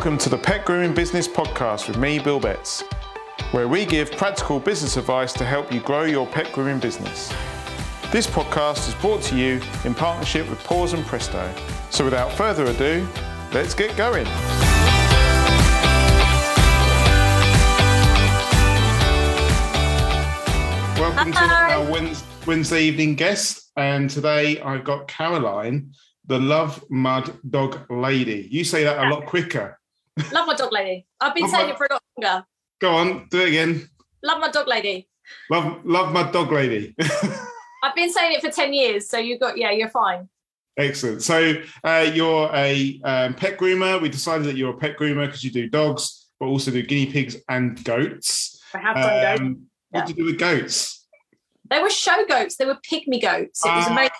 welcome to the Pet Grooming Business Podcast with me, Bill Betts, where we give practical business advice to help you grow your pet grooming business. This podcast is brought to you in partnership with Paws and Presto. So without further ado, let's get going. Welcome to our Wednesday evening guest, and today I've got Caroline, the Love Mud Dog Lady. You say that a lot quicker. Love my dog lady. I've been Love saying my- it for a lot longer. Go on, do it again. Love my dog lady. Love, love my Dog Lady. I've been saying it for 10 years. So you got, yeah, you're fine. Excellent. So uh, you're a um, pet groomer. We decided that you're a pet groomer because you do dogs, but also do guinea pigs and goats. I have done goats. Um, What do you do with goats? They were show goats. They were pygmy goats. It was Ah. amazing.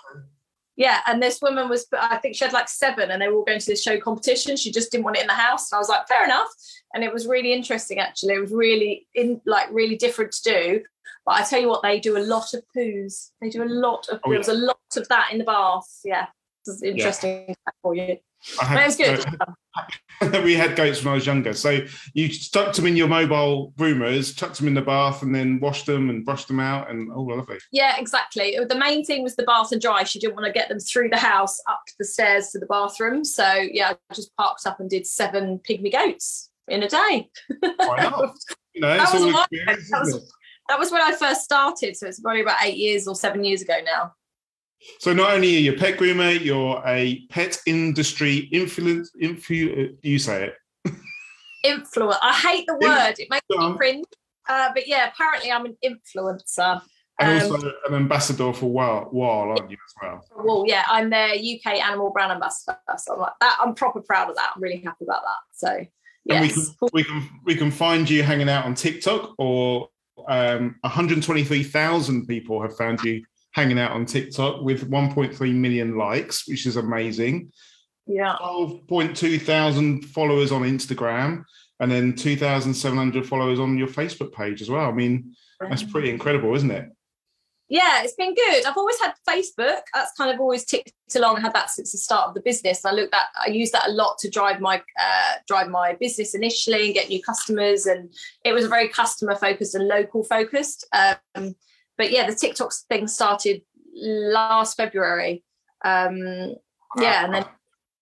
Yeah. And this woman was, I think she had like seven and they were all going to this show competition. She just didn't want it in the house. And I was like, fair enough. And it was really interesting, actually. It was really, in like, really different to do. But I tell you what, they do a lot of poos. They do a lot of Oh, poos, a lot of that in the bath. Yeah. This is interesting for you. I But it was good. uh, we had goats when I was younger. So you stuck them in your mobile groomers, chucked them in the bath, and then washed them and brushed them out, and oh, lovely. Yeah, exactly. The main thing was the bath and dry. She didn't want to get them through the house up the stairs to the bathroom. So yeah, I just parked up and did seven pygmy goats in a day. Why not? You know, That was all a while experience, ago. That isn't was- That was when I first started, so it's probably about eight years or seven years ago now. So not only are you a pet groomer, you're a pet industry influence. Influ- you say it. Influence. I hate the word. It makes me on. cringe. Uh, but yeah, apparently I'm an influencer. And Um, also an ambassador for Wahl, Wahl, aren't you as well? Well, yeah, I'm their UK animal brand ambassador. So I'm like that. I'm proper proud of that. I'm really happy about that. So And yes. we can we can we can find you hanging out on TikTok, or um, 123,000 people have found you hanging out on TikTok with 1.3 million likes, which is amazing. yeah. 12.2 thousand followers on Instagram, and then 2,700 followers on your Facebook page as well. I mean, that's pretty incredible, isn't it? Yeah, it's been good. I've always had Facebook. That's kind of always ticked along. I had that since the start of the business. I looked at, I used that a lot to drive my uh, drive my business initially and get new customers. And it was a very customer focused and local focused. Um, but yeah, the TikTok thing started last February. Um, yeah, and then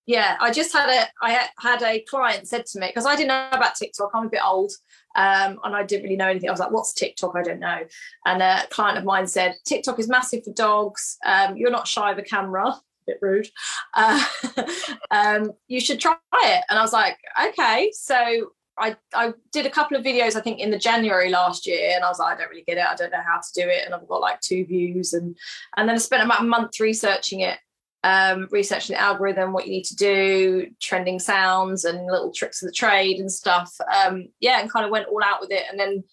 yeah, I just had a I had- a client said to me because I didn't know about TikTok. I'm a bit old, um, and I didn't really know anything. I was like, "What's TikTok? I don't know." And a client of mine said, "TikTok is massive for dogs. Um, you're not shy of a camera." A bit rude. Uh, um, you should try it. And I was like, "Okay." So I I did a couple of videos. I think in the January last year, and I was like, "I don't really get it. I don't know how to do it." And I've got like two views, and and then I spent about a month researching it um, researching the algorithm, what you need to do, trending sounds and little tricks of the trade and stuff. Um, yeah, and kind of went all out with it. And then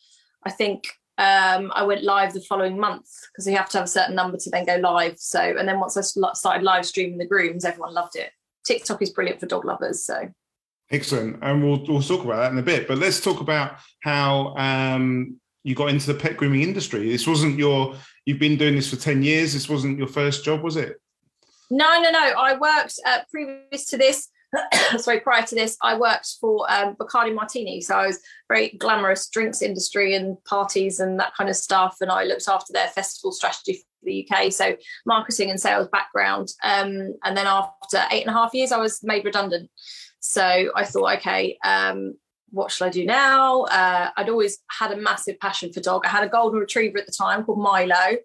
I think um, I went live the following month because you have to have a certain number to then go live. So, and then once I started live streaming the grooms, everyone loved it. TikTok is brilliant for dog lovers. So, Excellent. And we'll, we'll talk about that in a bit. But let's talk about how um, you got into the pet grooming industry. This wasn't your, you've been doing this for 10 years. This wasn't your first job, was it? No, no, no. I worked uh, previous to this. sorry, prior to this, I worked for um, Bacardi Martini. So I was very glamorous drinks industry and parties and that kind of stuff. And I looked after their festival strategy for the UK. So marketing and sales background. Um, and then after eight and a half years, I was made redundant. So I thought, okay, um, what shall I do now? Uh, I'd always had a massive passion for dog. I had a golden retriever at the time called Milo.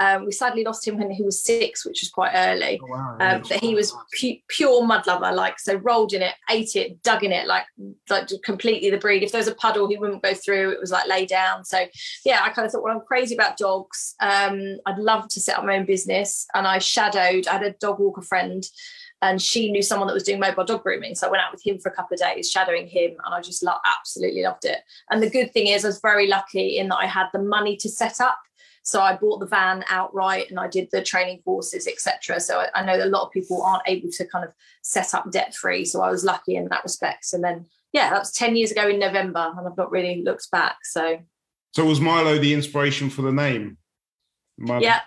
Um, we sadly lost him when he was six, which was quite early. Oh, wow. Um, but he was pu- pure mud lover, like so rolled in it, ate it, dug in it, like like completely the breed. If there was a puddle, he wouldn't go through. It was like lay down. So yeah, I kind of thought, well, I'm crazy about dogs. Um, I'd love to set up my own business, and I shadowed. I had a dog walker friend, and she knew someone that was doing mobile dog grooming, so I went out with him for a couple of days, shadowing him, and I just lo- absolutely loved it. And the good thing is, I was very lucky in that I had the money to set up. So I bought the van outright and I did the training courses, etc. So I, I know that a lot of people aren't able to kind of set up debt free. So I was lucky in that respect. And then, yeah, that was 10 years ago in November and I've not really looked back. So So was Milo the inspiration for the name? My, yeah,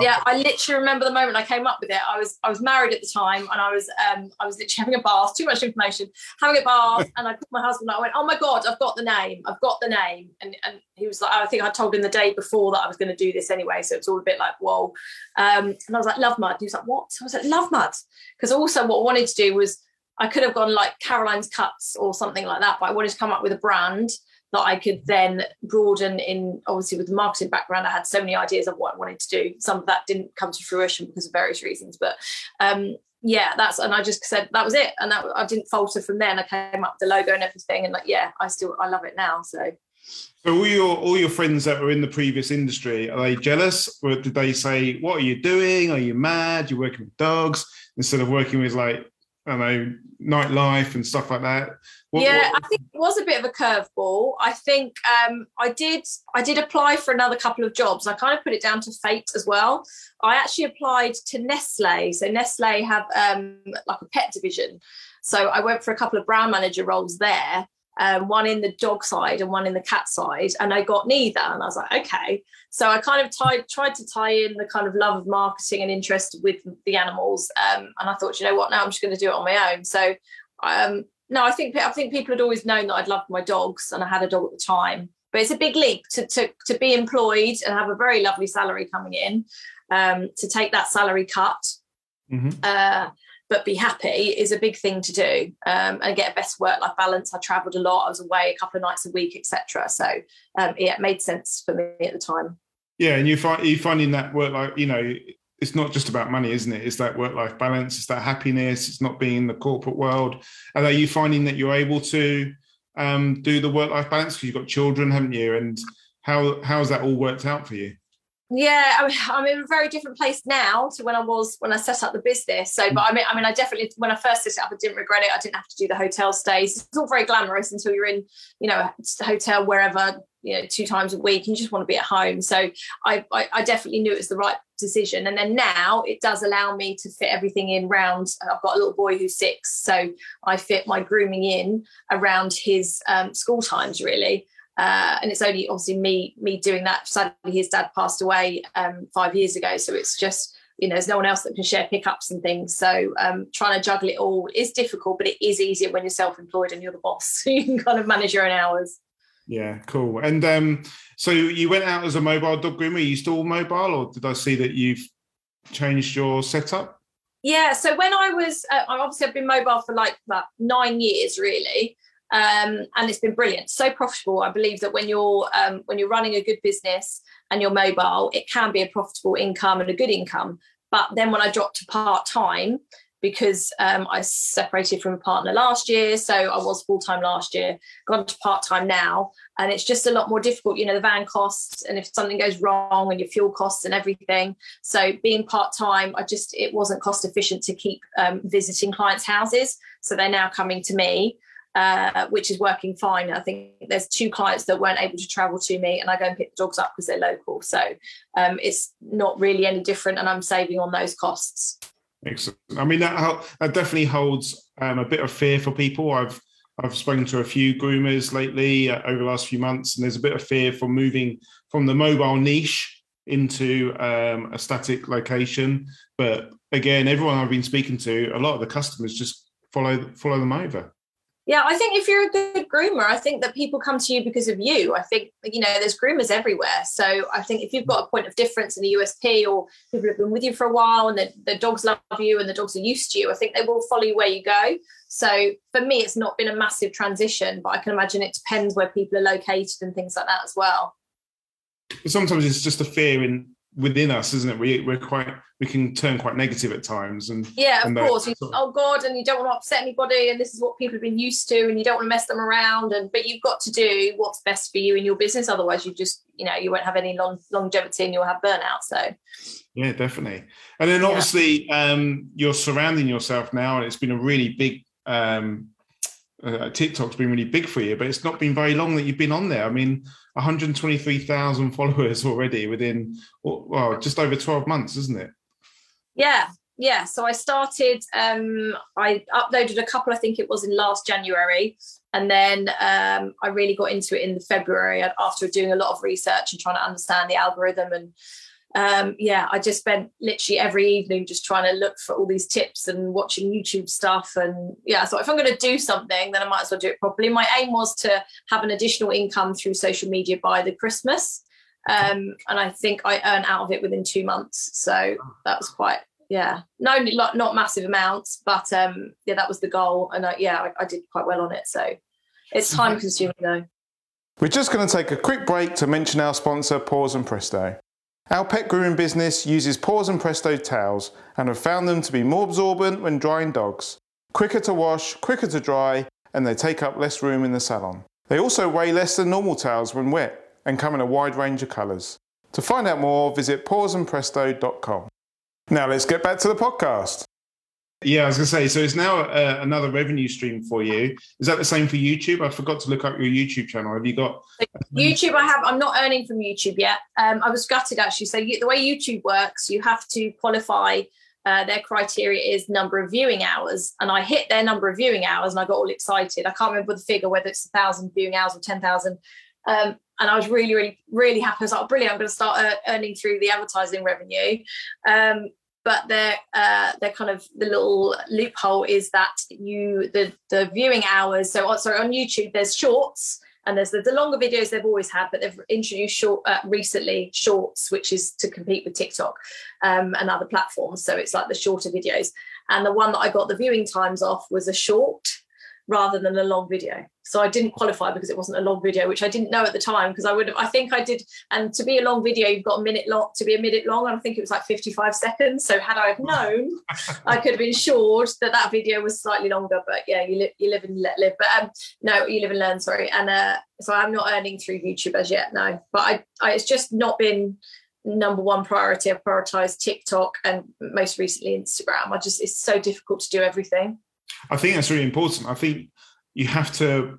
yeah. I literally remember the moment I came up with it. I was I was married at the time, and I was um I was literally having a bath. Too much information. Having a bath, and I called my husband. I went, "Oh my god, I've got the name. I've got the name." And and he was like, "I think I told him the day before that I was going to do this anyway." So it's all a bit like, "Whoa." Um, and I was like, "Love Mud." He was like, "What?" So I was like, "Love Mud," because also what I wanted to do was I could have gone like Caroline's Cuts or something like that, but I wanted to come up with a brand that I could then broaden in obviously with the marketing background I had so many ideas of what I wanted to do. Some of that didn't come to fruition because of various reasons but um yeah that's and I just said that was it and that I didn't falter from then I came up with the logo and everything and like yeah I still I love it now so. So all your all your friends that were in the previous industry are they jealous? Or did they say what are you doing? Are you mad? You're working with dogs instead of working with like I know nightlife and stuff like that what, yeah, what? I think it was a bit of a curveball. I think um, I did I did apply for another couple of jobs. I kind of put it down to fate as well. I actually applied to Nestle. So Nestle have um, like a pet division. So I went for a couple of brand manager roles there. Um, one in the dog side and one in the cat side, and I got neither. And I was like, okay. So I kind of tied, tried to tie in the kind of love of marketing and interest with the animals. Um, and I thought, you know what, now I'm just going to do it on my own. So um, no, I think I think people had always known that I'd loved my dogs, and I had a dog at the time. But it's a big leap to to to be employed and have a very lovely salary coming in, um, to take that salary cut, mm-hmm. uh, but be happy is a big thing to do, um, and get a best work life balance. I travelled a lot. I was away a couple of nights a week, etc. So um, yeah, it made sense for me at the time. Yeah, and you find you finding that work like you know it's not just about money, isn't it? It's that work life balance, it's that happiness, it's not being in the corporate world. And are you finding that you're able to um, do the work life balance because you've got children, haven't you? And how how has that all worked out for you? Yeah, I I'm in a very different place now to when I was when I set up the business. So, but I mean, I mean, I definitely when I first set it up, I didn't regret it. I didn't have to do the hotel stays. It's all very glamorous until you're in, you know, a hotel wherever, you know, two times a week. You just want to be at home. So, I, I, I definitely knew it was the right decision. And then now it does allow me to fit everything in round. I've got a little boy who's six, so I fit my grooming in around his um, school times really. Uh, and it's only obviously me me doing that. Sadly, his dad passed away um, five years ago, so it's just you know there's no one else that can share pickups and things. So um, trying to juggle it all is difficult, but it is easier when you're self-employed and you're the boss, so you can kind of manage your own hours. Yeah, cool. And um, so you went out as a mobile dog groomer. Are you still mobile, or did I see that you've changed your setup? Yeah. So when I was, uh, obviously I've been mobile for like about nine years, really um, and it's been brilliant so profitable. I believe that when you're um, when you're running a good business and you're mobile it can be a profitable income and a good income. But then when i dropped to part-time because um, i separated from a partner last year so i was full-time last year gone to part-time now and it's just a lot more difficult. You know the van costs and if something goes wrong and your fuel costs and everything. So being part-time i just it wasn't cost efficient to keep um, visiting clients houses so they're now coming to me uh, which is working fine. I think there's two clients that weren't able to travel to me, and I go and pick the dogs up because they're local. So um, it's not really any different, and I'm saving on those costs. Excellent. I mean, that, that definitely holds um, a bit of fear for people. I've I've spoken to a few groomers lately uh, over the last few months, and there's a bit of fear for moving from the mobile niche into um, a static location. But again, everyone I've been speaking to, a lot of the customers just follow follow them over. Yeah, I think if you're a good groomer, I think that people come to you because of you. I think, you know, there's groomers everywhere. So I think if you've got a point of difference and a USP or people have been with you for a while and the, the dogs love you and the dogs are used to you, I think they will follow you where you go. So for me, it's not been a massive transition, but I can imagine it depends where people are located and things like that as well. Sometimes it's just a fear in within us, isn't it? We, we're quite we can turn quite negative at times. And yeah, of and course. Sort of, oh God, and you don't want to upset anybody, and this is what people have been used to, and you don't want to mess them around. And but you've got to do what's best for you in your business. Otherwise, you just you know you won't have any long, longevity, and you'll have burnout. So yeah, definitely. And then obviously yeah. um, you're surrounding yourself now, and it's been a really big. Um, uh, TikTok's been really big for you, but it's not been very long that you've been on there. I mean, 123,000 followers already within well just over 12 months, isn't it? Yeah, yeah. So I started. Um, I uploaded a couple. I think it was in last January, and then um, I really got into it in February after doing a lot of research and trying to understand the algorithm and um, yeah, I just spent literally every evening just trying to look for all these tips and watching YouTube stuff. And yeah, so if I'm going to do something, then I might as well do it properly. My aim was to have an additional income through social media by the Christmas. Um, and I think I earned out of it within two months. So that was quite, yeah, no, not, not massive amounts, but um, yeah, that was the goal. And I, yeah, I, I did quite well on it. So it's time consuming though. We're just going to take a quick break to mention our sponsor, Paws and Presto. Our pet grooming business uses Paws and Presto towels and have found them to be more absorbent when drying dogs, quicker to wash, quicker to dry, and they take up less room in the salon. They also weigh less than normal towels when wet and come in a wide range of colours. To find out more, visit pawsandpresto.com. Now let's get back to the podcast. Yeah, I was going to say, so it's now uh, another revenue stream for you. Is that the same for YouTube? I forgot to look up your YouTube channel. Have you got YouTube? I have. I'm not earning from YouTube yet. Um, I was gutted actually. So the way YouTube works, you have to qualify. Uh, their criteria is number of viewing hours, and I hit their number of viewing hours, and I got all excited. I can't remember the figure, whether it's a thousand viewing hours or ten thousand. Um, and I was really, really, really happy. I was like, oh, brilliant! I'm going to start uh, earning through the advertising revenue. Um, but their uh, their kind of the little loophole is that you the the viewing hours. So oh, sorry, on YouTube there's shorts and there's the, the longer videos they've always had, but they've introduced short uh, recently shorts, which is to compete with TikTok um, and other platforms. So it's like the shorter videos. And the one that I got the viewing times off was a short rather than a long video. So I didn't qualify because it wasn't a long video, which I didn't know at the time because I would have, I think I did. And to be a long video, you've got a minute long to be a minute long. And I think it was like 55 seconds. So had I have known, I could have ensured that that video was slightly longer. But yeah, you, live, you live and let live. But um, no, you live and learn, sorry. And uh, so I'm not earning through YouTube as yet, no. But I, I it's just not been number one priority. I've prioritized TikTok and most recently Instagram. I just, it's so difficult to do everything. I think that's really important. I think you have to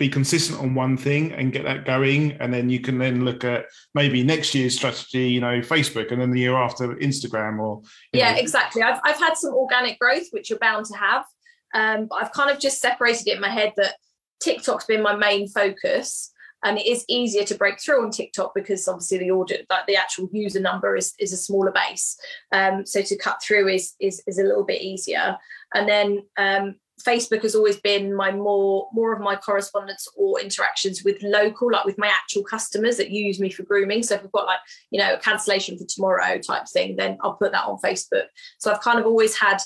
be consistent on one thing and get that going and then you can then look at maybe next year's strategy you know facebook and then the year after instagram or yeah know. exactly I've, I've had some organic growth which you're bound to have um, but i've kind of just separated it in my head that tiktok's been my main focus and it is easier to break through on TikTok because obviously the order that the actual user number is, is a smaller base. Um, so to cut through is, is is a little bit easier. And then um, Facebook has always been my more more of my correspondence or interactions with local, like with my actual customers that use me for grooming. So if we've got like you know a cancellation for tomorrow type thing, then I'll put that on Facebook. So I've kind of always had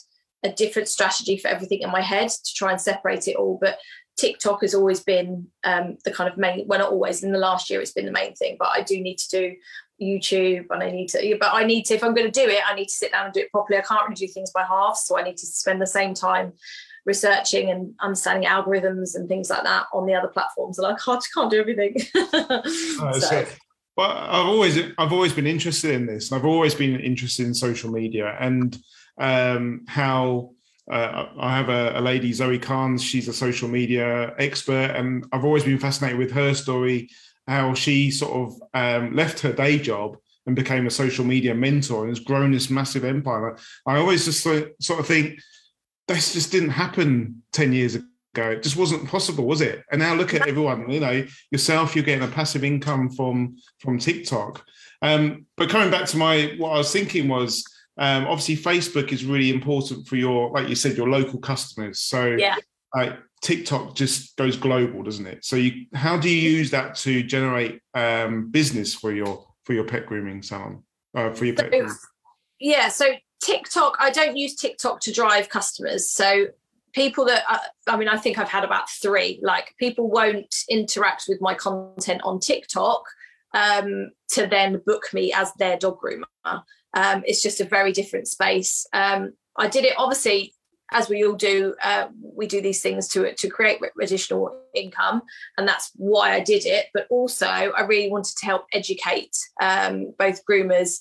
a different strategy for everything in my head to try and separate it all. But TikTok has always been um, the kind of main. Well, not always. In the last year, it's been the main thing. But I do need to do YouTube and I need to, but I need to, if I'm going to do it, I need to sit down and do it properly. I can't really do things by half. So I need to spend the same time researching and understanding algorithms and things like that on the other platforms. And I can't, can't do everything. oh, so. Well, I've always, I've always been interested in this. I've always been interested in social media and um, how uh, I have a, a, lady, Zoe Carnes. She's a social media expert, and I've always been fascinated with her story how she sort of um, left her day job and became a social media mentor and has grown this massive empire. I always just sort of think this just didn't happen 10 years ago. It just wasn't possible, was it? And now look at everyone, you know, yourself, you're getting a passive income from from TikTok. Um, but coming back to my what I was thinking was um, obviously Facebook is really important for your, like you said, your local customers. So yeah. like TikTok just goes global, doesn't it? So you, how do you use that to generate um, business for your for your pet grooming salon? Uh, for your pet so, Yeah, so TikTok, I don't use TikTok to drive customers. So people that uh, I mean, I think I've had about three. Like people won't interact with my content on TikTok um, to then book me as their dog groomer. Um, it's just a very different space. Um, I did it obviously as we all do, uh, we do these things to to create additional income, and that's why I did it. But also, I really wanted to help educate um, both groomers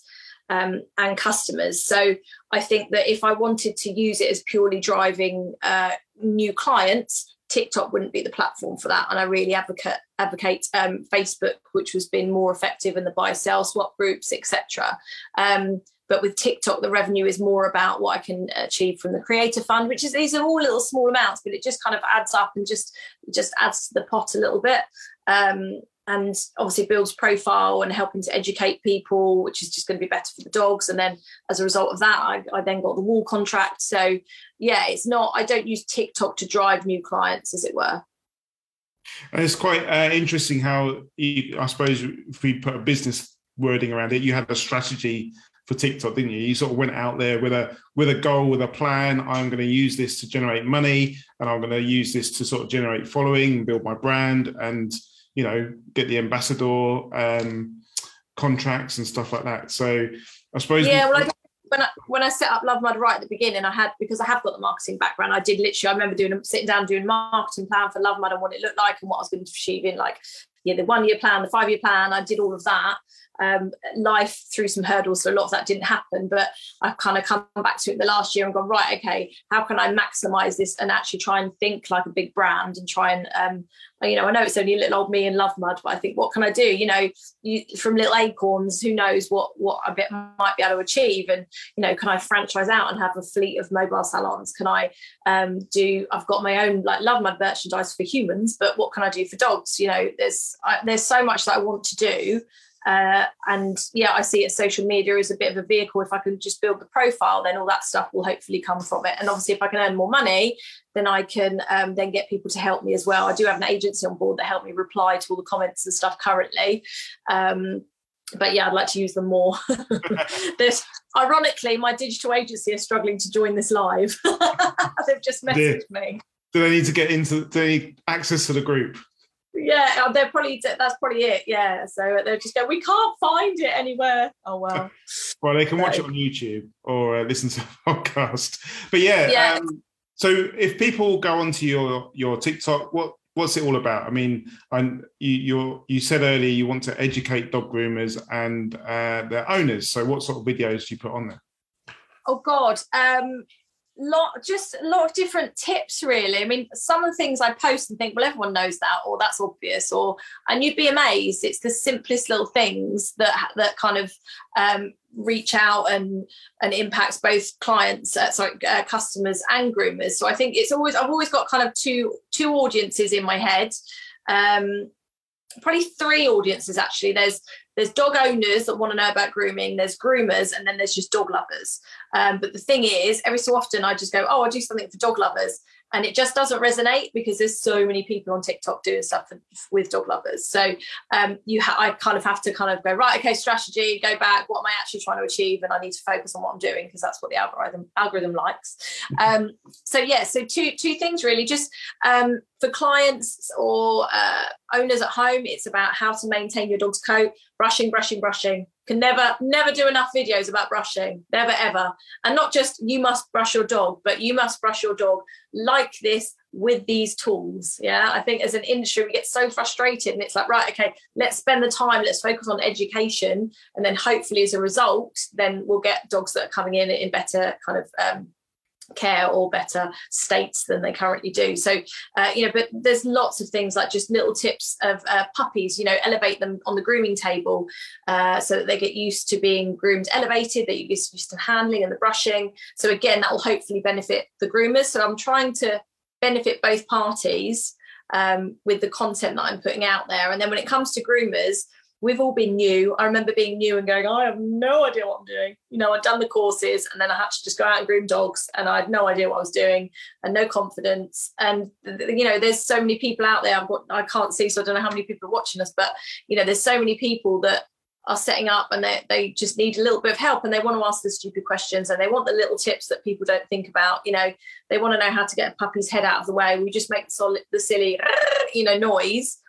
um, and customers. So I think that if I wanted to use it as purely driving uh, new clients, TikTok wouldn't be the platform for that. And I really advocate advocate um, Facebook, which has been more effective in the buy sell swap groups, etc. Um, but with TikTok, the revenue is more about what I can achieve from the creator fund, which is these are all little small amounts, but it just kind of adds up and just just adds to the pot a little bit. Um, and obviously builds profile and helping to educate people, which is just going to be better for the dogs. And then as a result of that, I, I then got the Wahl contract. So yeah, it's not. I don't use TikTok to drive new clients, as it were. And it's quite uh, interesting how you, I suppose if we put a business wording around it, you had a strategy for TikTok, didn't you? You sort of went out there with a with a goal, with a plan. I'm going to use this to generate money, and I'm going to use this to sort of generate following, build my brand, and you know, get the ambassador um, contracts and stuff like that. So I suppose. Yeah, well, I, when I when I set up Love Mud right at the beginning, I had because I have got the marketing background. I did literally. I remember doing sitting down doing marketing plan for Love Mud and what it looked like and what I was going to achieve in like yeah the one year plan, the five year plan. I did all of that um, life through some hurdles. So a lot of that didn't happen, but I've kind of come back to it the last year and gone, right, okay, how can I maximize this and actually try and think like a big brand and try and, um, you know, I know it's only little old me and love mud, but I think what can I do? You know, you, from little acorns, who knows what what I bit might be able to achieve? And you know, can I franchise out and have a fleet of mobile salons? Can I um, do? I've got my own like love mud merchandise for humans, but what can I do for dogs? You know, there's I, there's so much that I want to do uh, and yeah, I see it social media as a bit of a vehicle. If I can just build the profile, then all that stuff will hopefully come from it. And obviously, if I can earn more money, then I can um, then get people to help me as well. I do have an agency on board that help me reply to all the comments and stuff currently. Um, but yeah, I'd like to use them more. There's ironically, my digital agency is struggling to join this live. They've just messaged me. Do they need to get into? Do they need access to the group? Yeah, they're probably that's probably it. Yeah, so they're just go. We can't find it anywhere. Oh well. well, they can watch it on YouTube or uh, listen to the podcast. But yeah, yeah. Um, so if people go onto your your TikTok, what what's it all about? I mean, and you you you said earlier you want to educate dog groomers and uh, their owners. So what sort of videos do you put on there? Oh God, um, lot just a lot of different tips really. I mean some of the things i post and think well everyone knows that or that's obvious or and you'd be amazed. It's the simplest little things that that kind of um, reach out and and impacts both clients uh, sorry uh, customers and groomers. So i think it's always i've always got kind of two two audiences in my head. Um probably three audiences actually there's there's dog owners that want to know about grooming there's groomers and then there's just dog lovers um, but the thing is every so often i just go oh i'll do something for dog lovers and it just doesn't resonate because there's so many people on TikTok doing stuff with dog lovers. So um, you, ha- I kind of have to kind of go right, okay, strategy, go back. What am I actually trying to achieve? And I need to focus on what I'm doing because that's what the algorithm algorithm likes. Um, so yeah, so two two things really. Just um, for clients or uh, owners at home, it's about how to maintain your dog's coat, brushing, brushing, brushing. Can never never do enough videos about brushing. Never ever. And not just you must brush your dog but you must brush your dog like this with these tools yeah? I think as an industry we get so frustrated and it's like right okay let's spend the time let's focus on education and then hopefully as a result then we'll get dogs that are coming in in better kind of um, care or better states than they currently do. So uh, you know but there's lots of things like just little tips of uh, puppies you know elevate them on the grooming table uh, so that they get used to being groomed elevated that you get used to handling and the brushing. So again that will hopefully benefit the groomers. So i'm trying to benefit both parties um, with the content that i'm putting out there. And then when it comes to groomers we've all been new. I remember being new and going, oh, I have no idea what I'm doing. You know, I'd done the courses and then I had to just go out and groom dogs and I had no idea what I was doing and no confidence. And, you know, there's so many people out there. I've got, I can't see, so I don't know how many people are watching us, but, you know, there's so many people that are setting up and they, they just need a little bit of help and they want to ask the stupid questions and they want the little tips that people don't think about. You know, they want to know how to get a puppy's head out of the way. We just make the, solid, the silly, you know, noise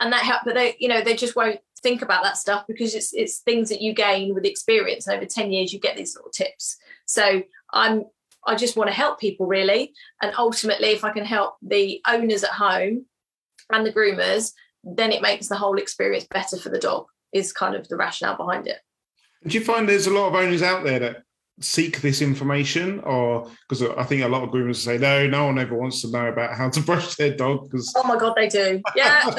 and that help but they you know they just won't think about that stuff because it's it's things that you gain with experience. And over 10 years you get these little tips. So i'm i just want to help people really. And ultimately if i can help the owners at home and the groomers then it makes the whole experience better for the dog is kind of the rationale behind it. Do you find there's a lot of owners out there that seek this information or because i think a lot of groomers say no no one ever wants to know about how to brush their dog because oh my god they do. Yeah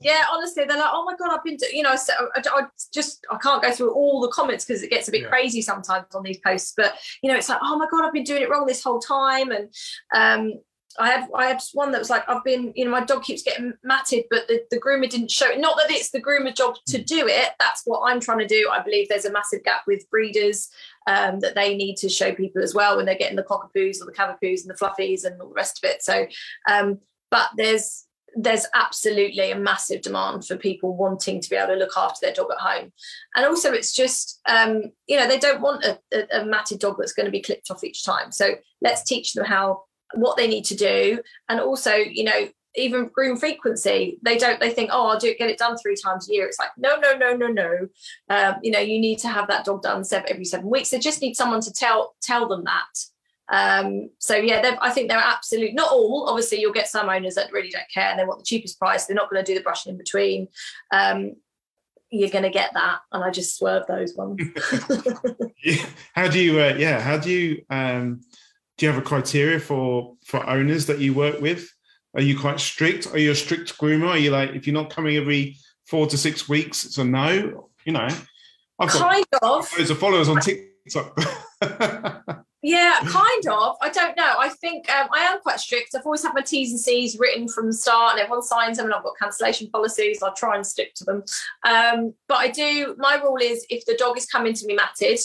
yeah, honestly, they're like, oh my god, I've been, do-, you know, so I, I, just I can't go through all the comments because it gets a bit yeah. crazy sometimes on these posts. But you know, it's like, oh my god, I've been doing it wrong this whole time, and um, I had I had one that was like I've been you know my dog keeps getting matted, but the, the groomer didn't show it. Not that it's the groomer job to do it. That's what I'm trying to do. I believe there's a massive gap with breeders um, that they need to show people as well when they're getting the cockapoos or the cavapoos and the fluffies and all the rest of it. So, um, but there's there's absolutely a massive demand for people wanting to be able to look after their dog at home. And also it's just um, you know they don't want a, a, a matted dog that's going to be clipped off each time. So let's teach them how what they need to do. And also you know even groom frequency they don't they think oh i'll do it get it done three times a year. It's like no no no no no. Um, you know you need to have that dog done seven, every seven weeks. They just need someone to tell tell them that um, so yeah, I think they're absolute. Not all, obviously, you'll get some owners that really don't care and they want the cheapest price. They're not going to do the brushing in between. Um, you're going to get that, and I just swerve those ones. how do you? Uh, yeah, how do you? Um, do you have a criteria for for owners that you work with? Are you quite strict? Are you a strict groomer? Are you like if you're not coming every four to six weeks, it's a no? You know, I've got kind of loads of followers on TikTok. Yeah, kind of. I don't know. I think um, I am quite strict. I've always had my T's and C's written from the start, and everyone signs them, and I've got cancellation policies. I try and stick to them. Um, but I do. My rule is if the dog is coming to me matted,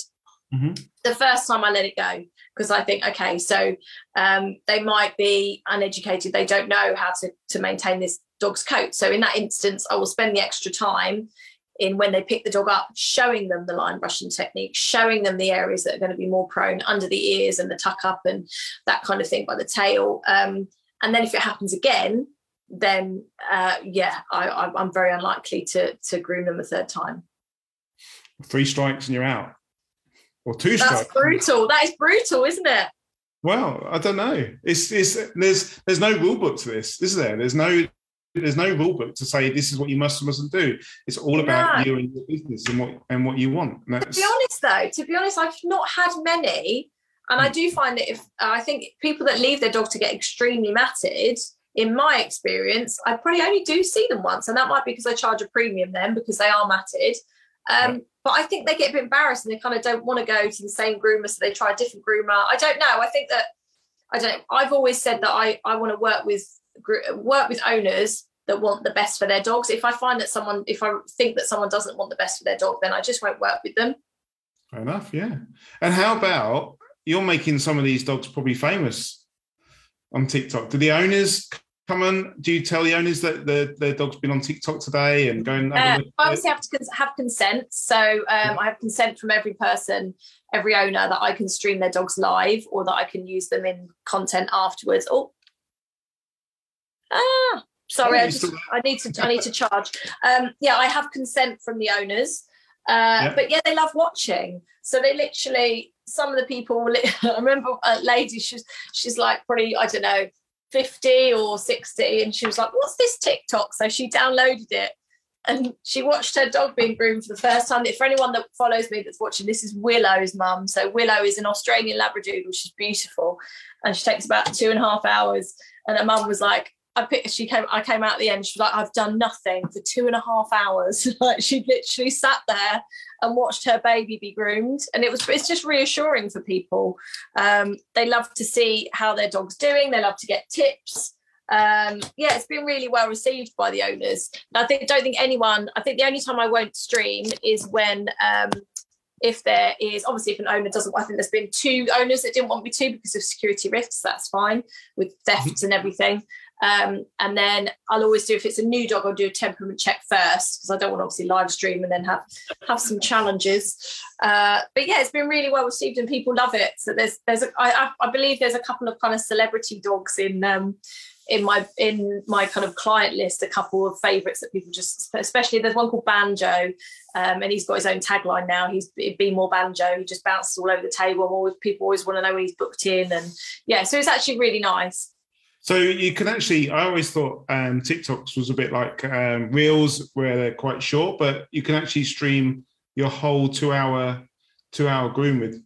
mm-hmm. the first time I let it go because I think okay, so um, they might be uneducated. They don't know how to to maintain this dog's coat. So in that instance, I will spend the extra time in when they pick the dog up, showing them the line brushing technique, showing them the areas that are going to be more prone under the ears and the tuck up and that kind of thing by the tail. Um, and then if it happens again, then uh, yeah, I, am very unlikely to to groom them a third time. Three strikes and you're out, or two That's strikes. brutal. That is brutal, isn't it? Well, I don't know. It's it's there's there's no rule book to this, is there? There's no there's no rule book to say this is what you must and mustn't do. It's all about no. you and your business and what and what you want. to be honest, though, to be honest, I've not had many, and I hmm. do find that if uh, I think people that leave their dog to get extremely matted, in my experience, I probably only do see them once, and that might be because I charge a premium then because they are matted. Um, right. But I think they get a bit embarrassed and they kind of don't want to go to the same groomer, so they try a different groomer. I don't know. I think that I don't. I've always said that I I want to work with work with owners that want the best for their dogs. If I find that someone, if I think that someone doesn't want the best for their dog, then I just won't work with them. Fair enough, yeah. And how about you're making some of these dogs probably famous on TikTok? Do the owners come on? Do you tell the owners that the, their dog's been on TikTok today and go and? Uh, I obviously have to have consent, so um, yeah. I have consent from every person, every owner that I can stream their dogs live or that I can use them in content afterwards. Oh, ah, sorry, I, just, I need to I need to charge. Um, yeah, I have consent from the owners, uh, yeah. but yeah, they love watching. So they literally some of the people. I remember a lady. She's she's like probably I don't know. 50 or 60 and she was like what's this tiktok so she downloaded it and she watched her dog being groomed for the first time. For anyone that follows me that's watching, this is Willow's mum. So Willow is an Australian Labradoodle. She's beautiful, and she takes about two and a half hours. And her mum was like, I picked, she came, I came out at the end. She was like, I've done nothing for two and a half hours. like she literally sat there and watched her baby be groomed. And it was, it's just reassuring for people. Um, they love to see how their dog's doing. They love to get tips. Um, yeah, it's been really well received by the owners. And I think, don't think anyone, I think the only time I won't stream is when, um, if there is obviously if an owner doesn't i think there's been two owners that didn't want me to because of security risks that's fine with thefts and everything um, and then I'll always do if it's a new dog, I'll do a temperament check first because I don't want to obviously live stream and then have have some challenges. Uh, but yeah, it's been really well received and people love it. So there's there's a, I, I believe there's a couple of kind of celebrity dogs in um, in my in my kind of client list. A couple of favourites that people just especially there's one called Banjo. Um, and he's got his own tagline now. He's be more banjo. He just bounces all over the table. And always, people always want to know when he's booked in, and yeah, so it's actually really nice. So you can actually, I always thought um, TikToks was a bit like um, Reels, where they're quite short, but you can actually stream your whole two-hour two-hour groom with.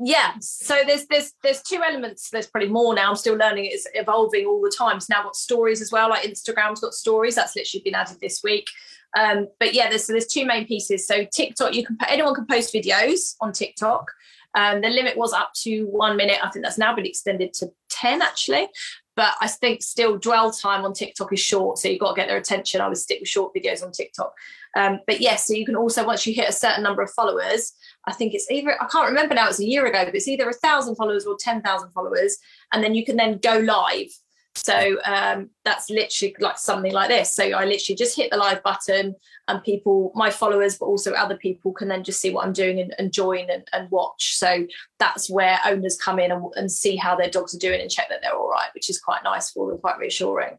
Yeah, so there's there's there's two elements. There's probably more now. I'm still learning. It's evolving all the time. So now got stories as well. Like Instagram's got stories. That's literally been added this week. Um, but yeah, there's so there's two main pieces. So TikTok, you can anyone can post videos on TikTok. Um, the limit was up to one minute. I think that's now been extended to 10 actually. but I think still dwell time on TikTok is short, so you've got to get their attention. I would stick with short videos on TikTok. Um, but yes, so you can also once you hit a certain number of followers, I think it's either I can't remember now. It's a year ago, but it's either a thousand followers or ten thousand followers, and then you can then go live. So um, that's literally like something like this. So I literally just hit the live button, and people, my followers, but also other people, can then just see what I'm doing and, and join and, and, watch. So that's where owners come in and, and see how their dogs are doing and check that they're all right, which is quite nice for them, quite reassuring.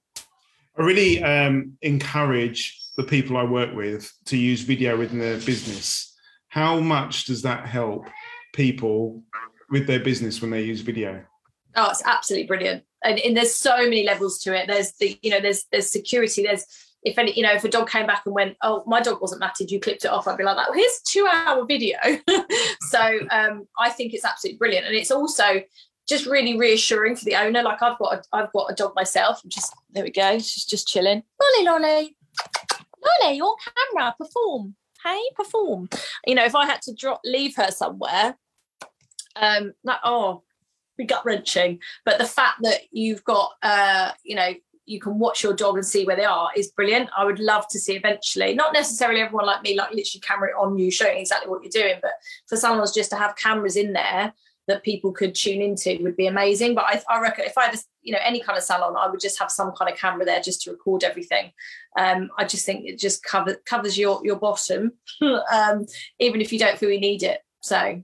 I really um, encourage the people I work with to use video within their business. How much does that help people with their business when they use video? Oh, it's absolutely brilliant. And, and there's so many levels to it. There's the, you know, there's there's security, there's if any, you know, if a dog came back and went, "Oh, my dog wasn't matted," you clipped it off. I'd be like, "Well, here's a two-hour video." so um, I think it's absolutely brilliant, and it's also just really reassuring for the owner. Like I've got, a, I've got a dog myself. Just there we go. She's just chilling. Lolly, lolly, lolly, on camera, perform. Hey, perform. You know, if I had to drop, leave her somewhere, um, like oh, gut wrenching. But the fact that you've got, uh, you know, you can watch your dog and see where they are is brilliant. I would love to see eventually, not necessarily everyone like me, like literally camera on you, showing exactly what you're doing, but for someone just to have cameras in there that people could tune into would be amazing. But I, I reckon if I had, you know, any kind of salon, I would just have some kind of camera there just to record everything. Um, I just think it just covers covers your your bottom, um, even if you don't feel you need it. So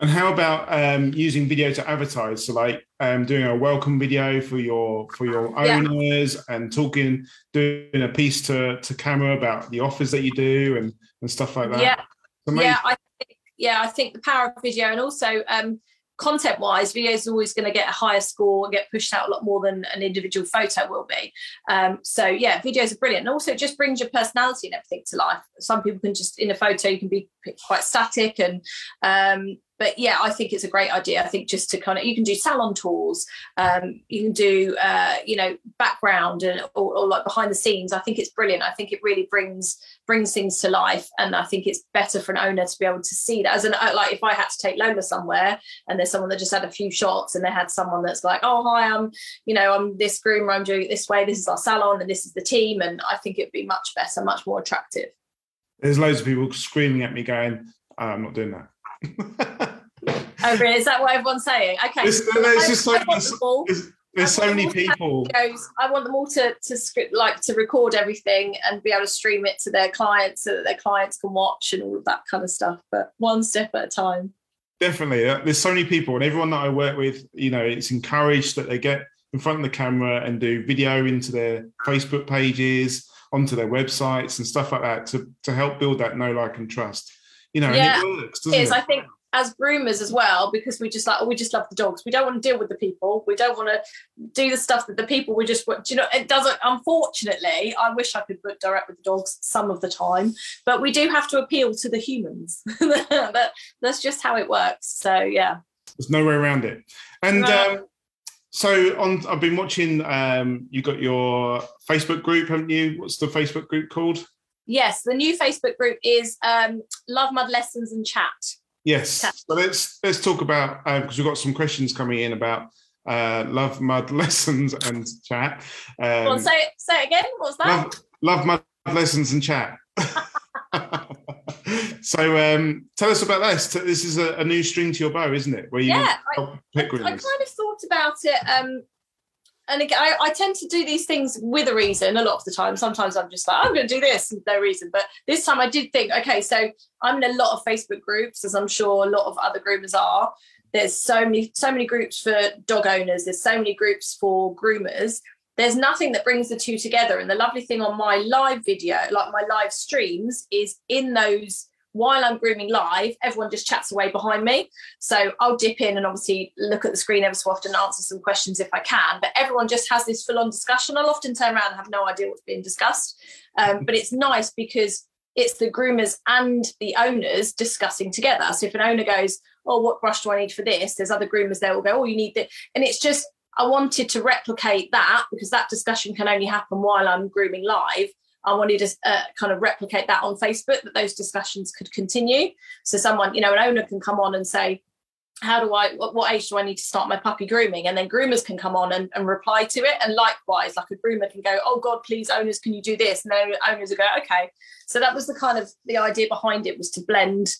and how about um, using video to advertise? So, like um, doing a welcome video for your for your owners, yeah. and talking, doing a piece to to camera about the offers that you do and and stuff like that. Yeah, yeah, I think, yeah, I think the power of video, and also um, content wise, video is always going to get a higher score and get pushed out a lot more than an individual photo will be. Um, so yeah, videos are brilliant. And also it just brings your personality and everything to life. Some people can just in a photo, you can be quite static and um, but yeah, I think it's a great idea. I think just to kind of you can do salon tours, um, you can do uh, you know background and or, or, like behind the scenes. I think it's brilliant. I think it really brings brings things to life, and I think it's better for an owner to be able to see that. As an uh, like if I had to take Lola somewhere and there's someone that just had a few shots and they had someone that's like, oh hi, I'm you know I'm this groomer, I'm doing it this way. This is our salon and this is the team, and I think it'd be much better, much more attractive. There's loads of people screaming at me, going, oh, "I'm not doing that." oh, really? Is that what everyone's saying? Okay. There's, there's just like, there's, there's so many people. Videos. I want them all to to script, like to record everything and be able to stream it to their clients so that their clients can watch and all of that kind of stuff. But one step at a time. Definitely, uh, there's so many people, and everyone that I work with, you know, it's encouraged that they get in front of the camera and do video into their Facebook pages, onto their websites and stuff like that to to help build that know, like, and trust you know, yeah, it works, it is. It? I think as groomers as well, because we just like, oh, we just love the dogs. We don't want to deal with the people. We don't want to do the stuff that the people we just want. You know, it doesn't. Unfortunately, I wish I could book direct with the dogs some of the time, but we do have to appeal to the humans. that, that's just how it works. So yeah, there's no way around it. And no. um, so on, I've been watching. Um, you got your Facebook group, haven't you? What's the Facebook group called? Yes, the new Facebook group is um, Love Mud Lessons and Chat. Yes. So let's let's talk about because um, we've got some questions coming in about uh, love mud lessons and chat. Um, on, say say it again. What's that? Love, love mud lessons and chat. so um, tell us about this. This is a, a, new string to your bow, isn't it? Where you yeah, I, I, I, kind of thought about it um, and again, I, I, tend to do these things with a reason a lot of the time. Sometimes I'm just like, I'm going to do this, no reason. But this time I did think, okay, so I'm in a lot of Facebook groups, as I'm sure a lot of other groomers are. There's so many, so many groups for dog owners. There's so many groups for groomers. There's nothing that brings the two together. And the lovely thing on my live video, like my live streams, is in those while I'm grooming live, everyone just chats away behind me. So I'll dip in and obviously look at the screen ever so often and answer some questions if I can. But everyone just has this full on discussion. I'll often turn around and have no idea what's being discussed. Um, but it's nice because it's the groomers and the owners discussing together. So if an owner goes, Oh, what brush do I need for this? There's other groomers there will go, Oh, you need that. And it's just, I wanted to replicate that because that discussion can only happen while I'm grooming live. I wanted to uh, kind of replicate that on Facebook that those discussions could continue. So someone, you know, an owner can come on and say, how do I, what, what, age do I need to start my puppy grooming? And then groomers can come on and, and, reply to it. And likewise, like a groomer can go, oh God, please, owners, can you do this? And then owners will go, okay. So that was the kind of the idea behind it was to blend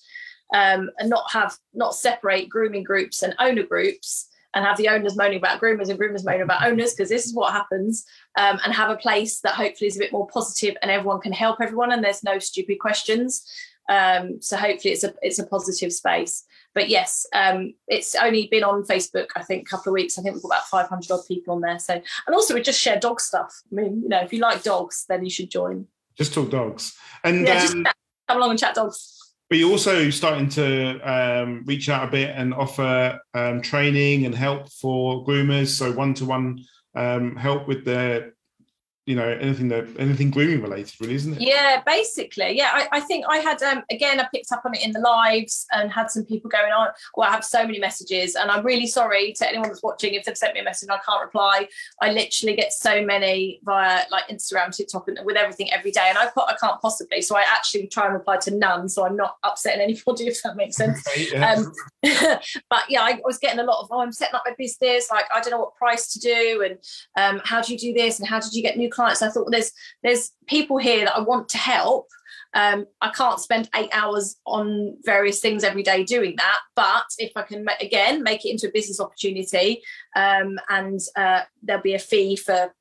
um, and not have, not separate grooming groups and owner groups and have the owners moaning about groomers and groomers moaning about owners because this is what happens um, and have a place that hopefully is a bit more positive and everyone can help everyone and there's no stupid questions. Um, so hopefully it's a it's a positive space. But yes um, it's only been on facebook i think a couple of weeks. I think we've got about 500 odd people on there. So and also we just share dog stuff. I mean you know if you like dogs then you should join. Just talk dogs. And yeah, um, come along and chat dogs but you're also starting to um, reach out a bit and offer um, training and help for groomers, so one-to-one um, help with their you know anything that anything grooming related really isn't it? Yeah basically yeah I, I, think i had um again i picked up on it in the lives and had some people going on well i have so many messages and i'm really sorry to anyone that's watching if they've sent me a message and i can't reply. I literally get so many via like instagram tiktok and with everything every day and i i can't possibly so i actually try and reply to none so i'm not upsetting anybody if that makes sense. Yeah. um, but yeah I was getting a lot of oh i'm setting up my business like i don't know what price to do and um, how do you do this and how did you get new clients. I thought well, there's there's people here that I want to help. Um, I can't spend eight hours on various things every day doing that. But if I can again make it into a business opportunity, um, and uh, there'll be a fee for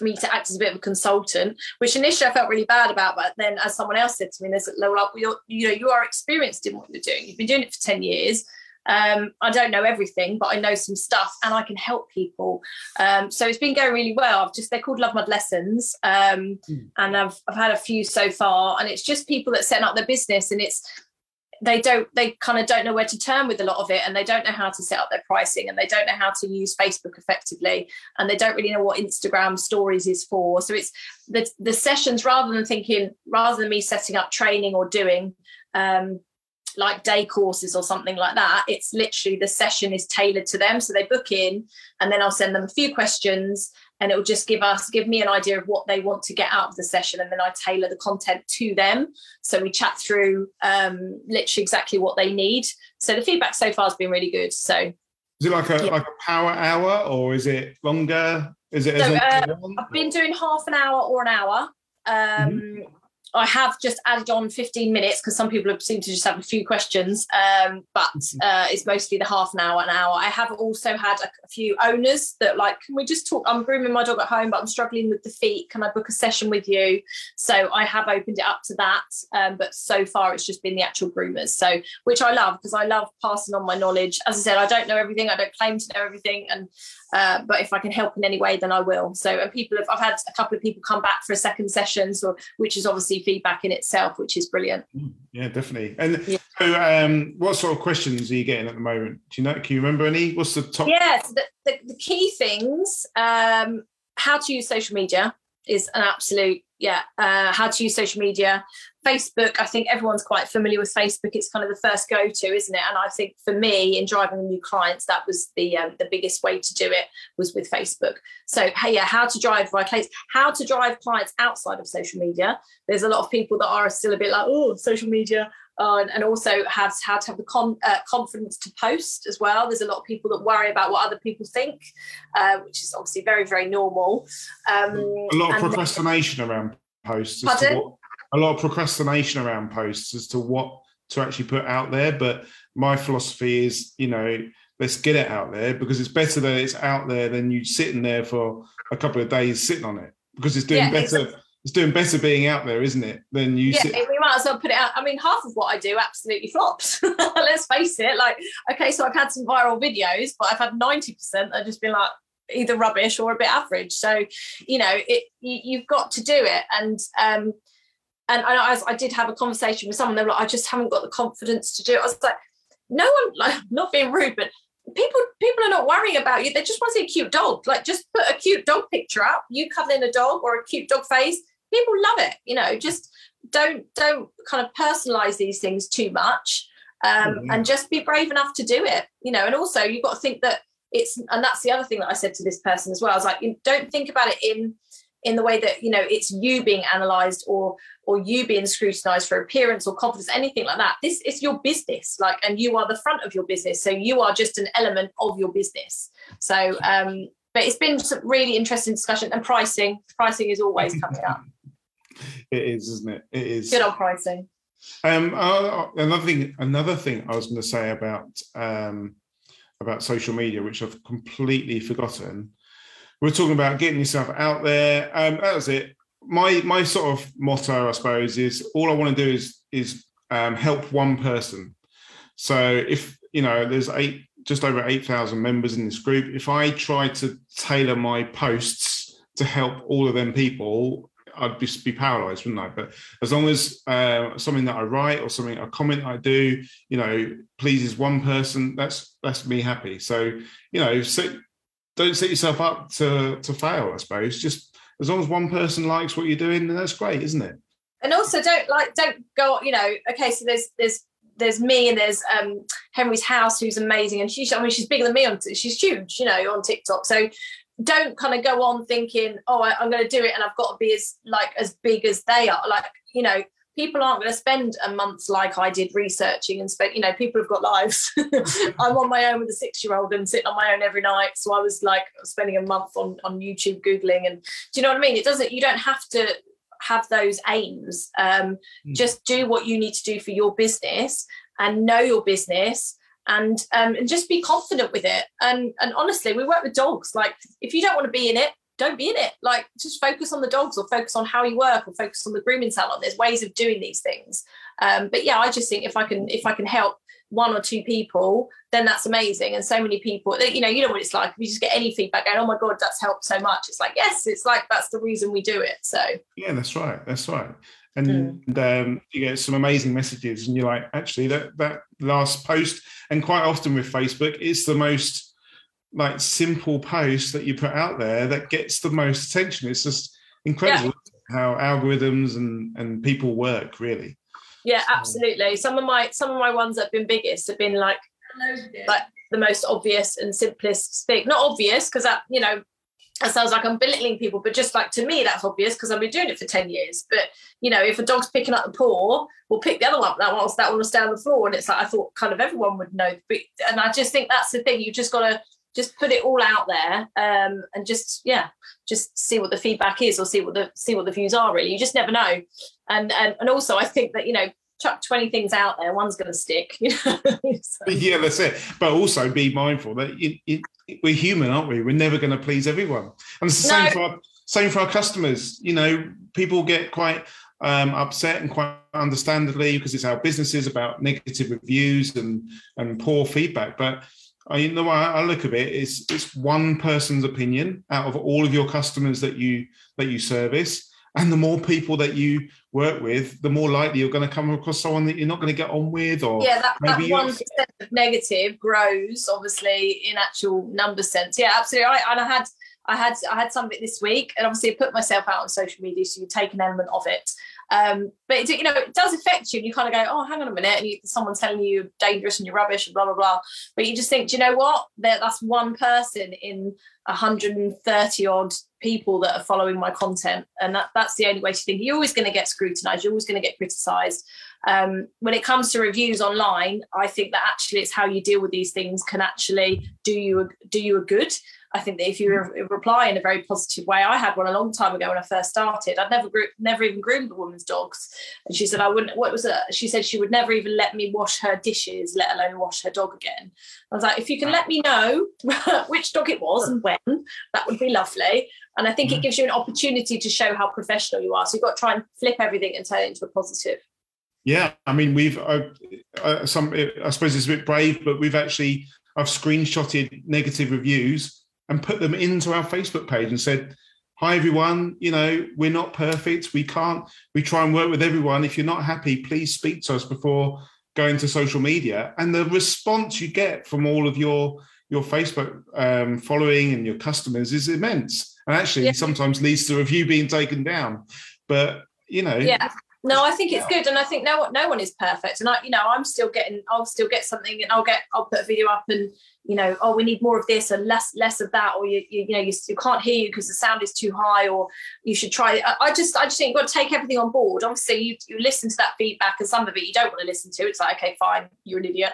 me to act as a bit of a consultant, which initially I felt really bad about. But then, as someone else said to me, there's a level up. You know, you are experienced in what you're doing. You've been doing it for ten years. Um, I don't know everything, but I know some stuff and I can help people. Um, so it's been going really well. I've just they're called Love Mud Lessons, um, mm. and I've I've had a few so far, and it's just people that set up their business, and it's they don't they kind of don't know where to turn with a lot of it and they don't know how to set up their pricing and they don't know how to use facebook effectively and they don't really know what instagram stories is for so it's the the sessions rather than thinking rather than me setting up training or doing um, like day courses or something like that. It's literally the session is tailored to them. So they book in and then I'll send them a few questions and it will just give us give me an idea of what they want to get out of the session and then I tailor the content to them. So we chat through um, literally exactly what they need. So the feedback so far has been really good. So is it like a yeah. like a power hour or is it longer? Is it? So, uh, I've been doing half an hour or an hour. Um, mm-hmm. I have just added on 15 minutes because some people have seemed to just have a few questions, um, but mm-hmm. uh, it's mostly the half an hour, an hour. I have also had a, a, few owners that like, can we just talk? I'm grooming my dog at home, but I'm struggling with the feet. Can I book a session with you? So I have opened it up to that, um, but so far it's just been the actual groomers. So which I love because I love passing on my knowledge. As I said, I don't know everything. I don't claim to know everything, and uh, but if I can help in any way, then I will. So, and people have, I've had a couple of people come back for a second session, so which is obviously feedback in itself, which is brilliant. Mm, yeah, definitely. And yeah. so, um, what sort of questions are you getting at the moment? Do you know? Can you remember any? What's the top? Yes, the, the, the key things: um, how to use social media is an absolute yeah. Uh, how to use social media, Facebook, I think everyone's quite familiar with Facebook. It's kind of the first go-to, isn't it? And I think for me, in driving new clients, that was the um, the biggest way to do it was with Facebook. So, hey, yeah, how to drive right clients, how to drive clients outside of social media. There's a lot of people that are still a bit like, oh, social media, uh, and also have how to have the con- uh, confidence to post as well. There's a lot of people that worry about what other people think, uh, which is obviously very, very normal. Um, a lot of procrastination then, around posts. Pardon? A lot of procrastination around posts as to what to actually put out there. But my philosophy is, you know, let's get it out there because it's better that it's out there than you sitting there for a couple of days sitting on it because it's doing yeah, better. It's, it's doing better being out there, isn't it? Than you. Yeah, sit- we might as well put it out. I mean, half of what I do absolutely flops. let's face it. Like, okay, so I've had some viral videos, but I've had ninety percent that just been like either rubbish or a bit average. So, you know, it you, you've got to do it, and um, and I, I did have a conversation with someone. They were like, I just haven't got the confidence to do it. I was like, no one, like, not being rude, but people people are not worrying about you. They just want to see a cute dog. Like, just put a cute dog picture up. You cuddling a dog or a cute dog face. People love it. You know, just don't don't kind of personalize these things too much, um, mm-hmm. and just be brave enough to do it. You know, and also you've got to think that it's and that's the other thing that I said to this person as well. I was like, don't think about it in in the way that you know it's you being analyzed or or you being scrutinized for appearance or confidence, anything like that. This is your business, like, and you are the front of your business. So you are just an element of your business. So, um, but it's been some really interesting discussion and pricing. Pricing is always coming up. it is, isn't it? It is. Good on pricing. Um, uh, another thing, another thing I was going to say about um, about social media, which I've completely forgotten. We're talking about getting yourself out there. Um, that was it. My my sort of motto, I suppose, is all I want to do is is um, help one person. So if you know, there's eight, just over eight thousand members in this group. If I try to tailor my posts to help all of them people, I'd just be paralyzed, wouldn't I? But as long as uh, something that I write or something a comment I do, you know, pleases one person, that's that's me happy. So you know, don't set yourself up to to fail. I suppose just as long as one person likes what you're doing, then that's great, isn't it? And also, don't like don't go. You know, okay, so there's there's there's me and there's um Henry's house who's amazing and she's I mean she's bigger than me on she's huge you know on TikTok so don't kind of go on thinking, oh, I, am going to do it and I've got to be as like as big as they are. Like, you know, people aren't going to spend a month like I did researching and spend, you know, people have got lives. I'm on my own with a six year old and sitting on my own every night. So I was like spending a month on, on YouTube Googling. And do you know what I mean? It doesn't, you don't have to have those aims. Um, mm. Just do what you need to do for your business and know your business and um, and just be confident with it. And and honestly, we work with dogs. Like if you don't want to be in it, don't be in it. Like just focus on the dogs or focus on how you work or focus on the grooming salon. There's ways of doing these things. Um, but yeah, I just think if I can if I can help one or two people, then that's amazing. And so many people, you know, you know what it's like. If you just get any feedback going, oh my God, that's helped so much. It's like, yes, it's like that's the reason we do it. So yeah, that's right. That's right and mm. um, you get some amazing messages and you're like actually that that last post and quite often with facebook it's the most like simple post that you put out there that gets the most attention it's just incredible yeah. how algorithms and and people work really yeah absolutely some of my some of my ones that have been biggest have been like like the most obvious and simplest thing not obvious because that you know that sounds like I'm belittling people, but just like to me, that's obvious because I've been doing it for 10 years. But you know, if a dog's picking up the paw, we'll pick the other one that whilst that one will stay on the floor. And it's like I thought kind of everyone would know. But and I just think that's the thing. you've just gotta just put it all out there um, and just yeah, just see what the feedback is or see what the see what the views are really. You just never know. And and and also I think that, you know, chuck 20 things out there, one's going to stick. You know? so. Yeah, that's it. But also be mindful that it, it, we're human, aren't we? We're never going to please everyone. And it's the no. same for our, same for our customers. You know, people get quite um, upset and quite understandably because it's our businesses about negative reviews and and poor feedback. But I, you know, I, I look at it, it's it's one person's opinion out of all of your customers that you that you service and the more people that you work with, the more likely you're going to come across someone that you're not going to get on with, or yeah, that, that one percent of negative grows obviously in actual number sense. Yeah, absolutely. I, and I had I had I had something this week, and obviously I put myself out on social media, so you take an element of it. Um, but it, you know, it does affect you, and you kind of go, "Oh, hang on a minute," and you, someone's telling you you're dangerous and you're rubbish and blah blah blah. But you just think, do you know what? That that's one person in 130 odd people that are following my content, and that, that's the only way to think. You're always going to get scrutinized. You're always going to get criticized. Um, when it comes to reviews online, I think that actually it's how you deal with these things can actually do you a, do you a good. I think that if you re- reply in a very positive way, I had one a long time ago when I first started. I'd never grew, never even groomed a woman's dogs, and she said I wouldn't. What was it? She said she would never even let me wash her dishes, let alone wash her dog again. I was like, if you can let me know which dog it was and when, that would be lovely. And I think mm-hmm. it gives you an opportunity to show how professional you are. So you've got to try and flip everything and turn it into a positive. Yeah, I mean, we've uh, uh, some. I suppose it's a bit brave, but we've actually I've screenshotted negative reviews and put them into our Facebook page and said, Hi everyone, you know, we're not perfect. We can't, we try and work with everyone. If you're not happy, please speak to us before going to social media. And the response you get from all of your your Facebook um, following and your customers is immense. And actually yeah. sometimes leads to a review being taken down. But you know, yeah. no, I think it's good, and I think no one, no one is perfect, and I, you know, I'm still getting, I'll still get something, and I'll get, I'll put a video up, and you know, oh, we need more of this and less, less of that, or you, you, you know, you, you can't hear you because the sound is too high, or you should try. I, I just, I just think you've got to take everything on board. Obviously, you, you listen to that feedback, and some of it you don't want to listen to. It's like, okay, fine, you're an idiot,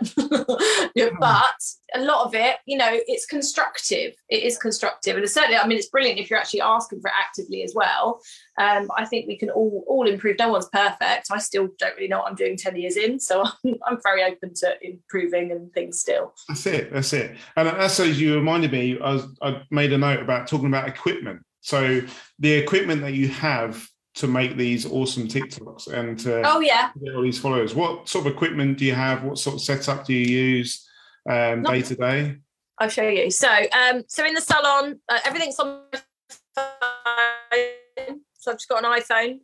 yeah, hmm. but a lot of it, you know, it's constructive. It is constructive, and it's certainly, I mean, it's brilliant if you're actually asking for it actively as well. Um, I think we can all all improve. No one's perfect. I still don't really know what I'm doing ten years in, so I'm, I'm very open to improving and things still. That's it. That's it. And as you reminded me, I, was, I made a note about talking about equipment. So the equipment that you have to make these awesome TikToks and to oh yeah get all these followers. What sort of equipment do you have? What sort of setup do you use um, day to day? I'll show you. So um, so in the salon, uh, everything's on so I've just got an iPhone.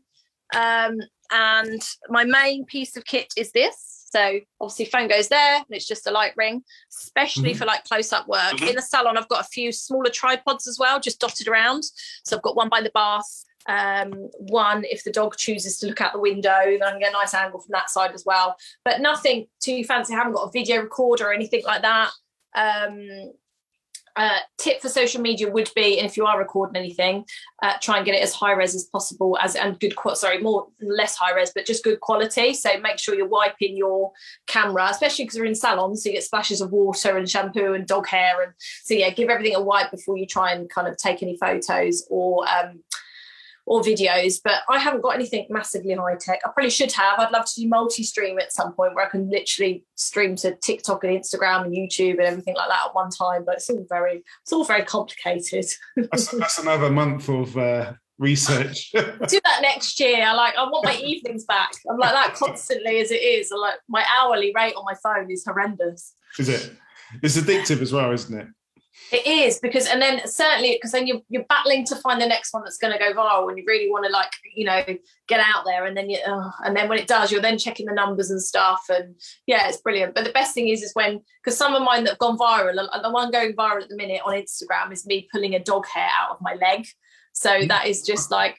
Um, and my main piece of kit is this. So obviously phone goes there and it's just a light ring, especially mm-hmm. for like close-up work. Mm-hmm. In the salon, I've got a few smaller tripods as well, just dotted around. So I've got one by the bath, um, one if the dog chooses to look out the window, then I can get a nice angle from that side as well. But nothing too fancy. I haven't got a video recorder or anything like that. Um, uh, tip for social media would be, and if you are recording anything, uh, try and get it as high res as possible, as and good. Sorry, more less high res, but just good quality. So make sure you're wiping your camera, especially because we're in salons, so you get splashes of water and shampoo and dog hair, and so yeah, give everything a wipe before you try and kind of take any photos or um, or videos, but I haven't got anything massively high tech. I probably should have. I'd love to do multi stream at some point where I can literally stream to TikTok and Instagram and YouTube and everything like that at one time. But it's all very, it's all very complicated. that's, that's another month of uh, research. do that next year. I like. I want my evenings back. I'm like that constantly as it is. I like my hourly rate on my phone is horrendous. Is it? It's addictive as well, isn't it? It is because, and then certainly because then you're, you're battling to find the next one that's going to go viral, and you really want to like you know get out there, and then you oh, and then when it does, you're then checking the numbers and stuff, and yeah, it's brilliant. But the best thing is is when because some of mine that have gone viral, the one going viral at the minute on Instagram is me pulling a dog hair out of my leg. So mm. that is just like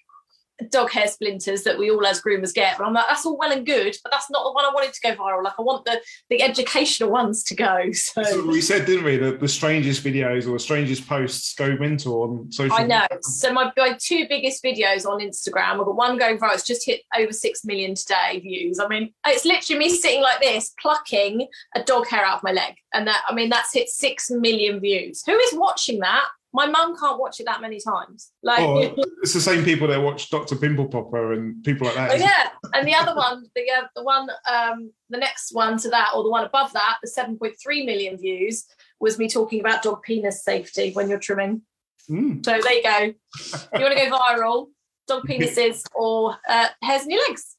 dog hair splinters that we all as groomers get. But I'm like, that's all well and good, but that's not the one I wanted to go viral. Like I want the the educational ones to go. So we said, didn't we? The, the strangest videos or the strangest posts go mental on social. I know. So my, my two biggest videos on Instagram, I've got one going viral. It's just hit over six million today views. I mean, it's literally me sitting like this, plucking a dog hair out of my leg, and that I mean that's hit six million views. Who is watching that? My mum can't watch it that many times. Like oh, it's the same people that watch Doctor Pimple Popper and people like that. Oh, yeah, and the other one, the uh, the one, um, the next one to that, or the one above that, the seven point three million views was me talking about dog penis safety when you're trimming. Mm. So there you go. you want to go viral? Dog penises or uh, hairs in your legs.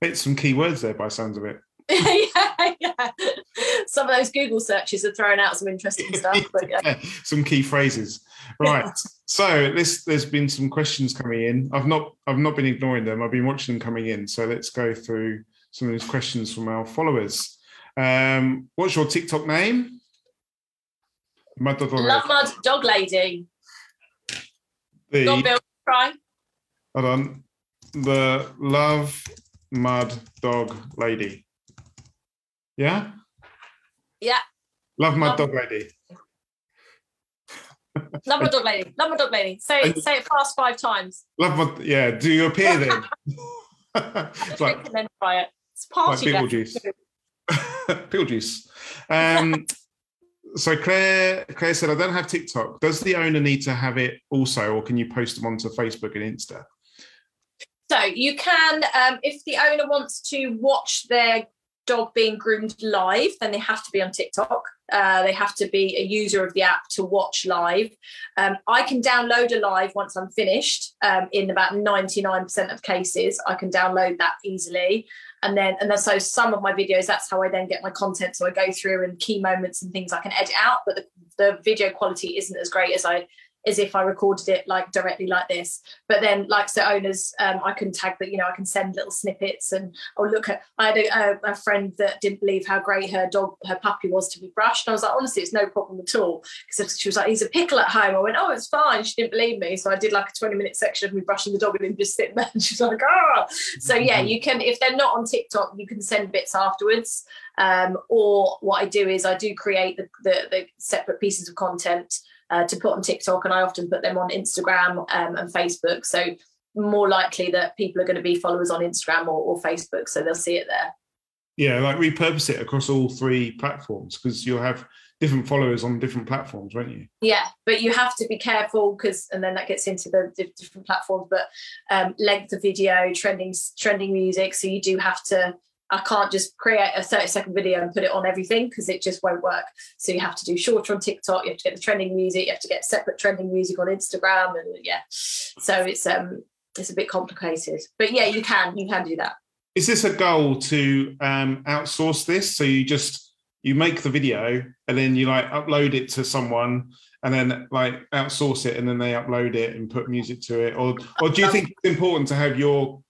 Hit some key words there by sounds of it. yeah, yeah. Some of those Google searches are throwing out some interesting stuff. But yeah. some key phrases. Right. so this there's been some questions coming in. I've not I've not been ignoring them. I've been watching them coming in. So let's go through some of these questions from our followers. Um, what's your TikTok name? Mud Dog Love Mud Dog Lady. The, Go Bill, try. Hold on. The Love Mud Dog Lady. Yeah? Yeah. Love my Love dog lady. Love my dog lady. Love my dog lady. Say it, say it fast five times. Love my yeah. Do you appear then? it's like, and then try it. It's party like juice. People juice. Um, so Claire, Claire said, "I don't have TikTok. Does the owner need to have it also, or can you post them onto Facebook and Insta?" So you can, um, if the owner wants to watch their dog being groomed live, then they have to be on TikTok. Uh, they have to be a user of the app to watch live. Um, I can download a live once I'm finished. Um, in about 99% of cases, I can download that easily. And then, and then, so some of my videos, that's how I then get my content. So I go through and key moments and things I can edit out, but the, the video quality isn't as great as I as if I recorded it like directly like this. But then, like so, owners, um, I can tag that. You know, I can send little snippets and oh look at. I had a, a, friend that didn't believe how great her dog, her puppy was to be brushed. And I was like, honestly, it's no problem at all. Because she was like, he's a pickle at home. I went, oh, it's fine. She didn't believe me, so I did like a twenty minute section of me brushing the dog and then just sitting there. And she's like, ah. So yeah, you can if they're not on TikTok, you can send bits afterwards. Um, or what I do is I do create the, the, the separate pieces of content uh, to put on TikTok, and I often put them on Instagram um, and Facebook. So more likely that people are going to be followers on Instagram or, or Facebook, so they'll see it there. Yeah, like repurpose it across all three platforms because you'll have different followers on different platforms, won't you? Yeah, but you have to be careful because, and then that gets into the different platforms. But um, length of video, trending, trending music. So you do have to I can't just create a 30 second video and put it on everything because it just won't work. So you have to do shorter on TikTok, you have to get the trending music, you have to get separate trending music on Instagram and yeah. So it's um it's a bit complicated. But yeah, you can you can do that. Is this a goal to um outsource this? So you just you make the video and then you like upload it to someone and then like outsource it and then they upload it and put music to it or or do you think it's important to have your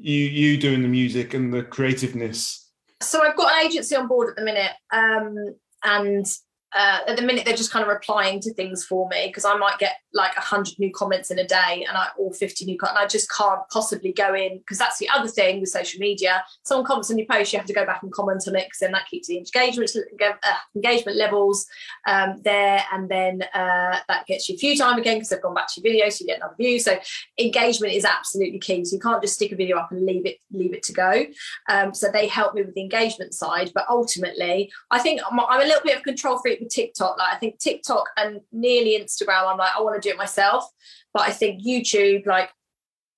you you doing the music and the creativeness? So I've got an agency on board at the minute, um, and uh, at the minute they're just kind of replying to things for me because I might get like 100 new comments in a day and I or 50 new and I just can't possibly go in because that's the other thing with social media. Someone comments on your post you have to go back and comment on it because then that keeps the engagement uh, engagement levels um, there. And then uh, that gets you view time again because they've gone back to your video so you get another view. So engagement is absolutely key. So you can't just stick a video up and leave it leave it to go. Um, so they help me with the engagement side but ultimately I think I'm, I'm a little bit of control freak with TikTok like I think TikTok and nearly Instagram I'm like I want to do it myself. But I think YouTube, like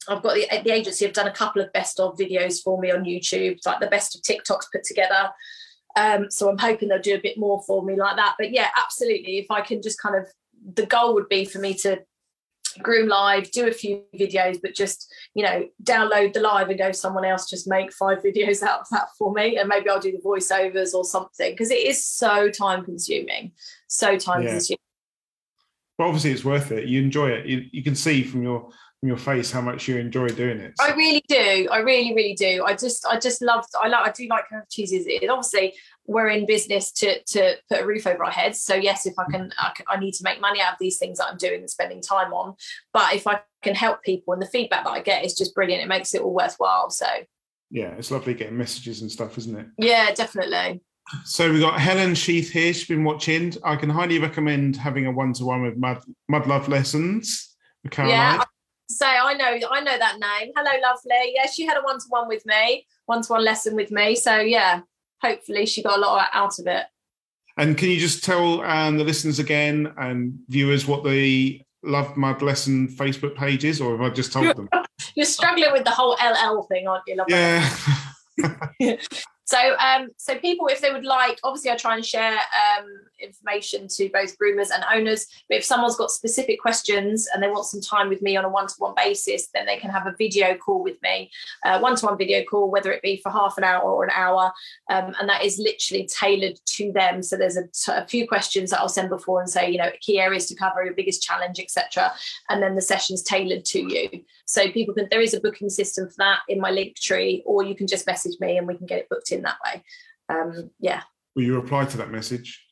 I've got the, the agency have done a couple of best of videos for me on YouTube, like the best of TikToks put together. Um, so I'm hoping they'll do a bit more for me like that. But yeah, absolutely. If I can just kind of, the goal would be for me to groom live, do a few videos, but just, you know, download the live and go someone else just make five videos out of that for me. And maybe I'll do the voiceovers or something because it is so time consuming, so time yeah. consuming but obviously it's worth it. You enjoy it. You, you can see from your from your face how much you enjoy doing it. So. I really do. I really, really do. I just, I just love. I like. I do like of cheeses. It obviously we're in business to to put a roof over our heads. So yes, if I can, I, can, I need to make money out of these things that I'm doing and spending time on. But if I can help people, and the feedback that I get is just brilliant. It makes it all worthwhile. So yeah, it's lovely getting messages and stuff, isn't it? Yeah, definitely. So we've got Helen Sheath here. She's been watching. I can highly recommend having a one-to-one with Mud Mud Love Lessons with Caroline. Yeah, say I know I know that name. Hello, lovely. Yeah, she had a one-to-one with me, one-to-one lesson with me. So yeah, hopefully she got a lot out of it. And can you just tell um, the listeners again and viewers what the Love Mud Lesson Facebook page is, or have I just told them? You're struggling with the whole LL thing, aren't you? Love yeah. So, um, so people, if they would like, obviously, I try and share um, information to both groomers and owners. But if someone's got specific questions and they want some time with me on a one-to-one basis, then they can have a video call with me, uh, one-to-one video call, whether it be for half an hour or an hour, um, and that is literally tailored to them. So there's a, t- a few questions that I'll send before and say, you know, key areas to cover, your biggest challenge, etc. And then the session's tailored to you. So people can. There is a booking system for that in my link tree, or you can just message me and we can get it booked in that way. Um, yeah. Will you reply to that message?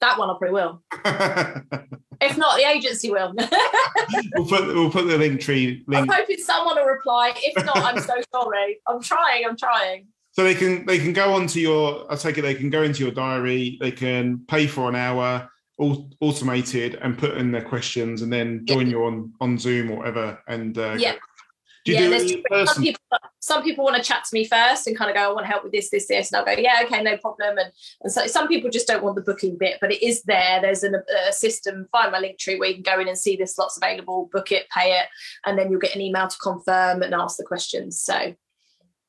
That one I probably will. if not, the agency will. we'll put we'll put the link tree. Link. I'm hoping someone will reply. If not, I'm so sorry. I'm trying. I'm trying. So they can they can go onto your. I take it they can go into your diary. They can pay for an hour, all automated, and put in their questions, and then join yeah. you on on Zoom or whatever, and uh, yeah. Do yeah, there's some people, some people want to chat to me first and kind of go, I want to help with this, this, this. And I'll go, yeah, okay, no problem. And, and so some people just don't want the booking bit, but it is there. There's an, a system, find my link tree where you can go in and see this slot's available, book it, pay it, and then you'll get an email to confirm and ask the questions. So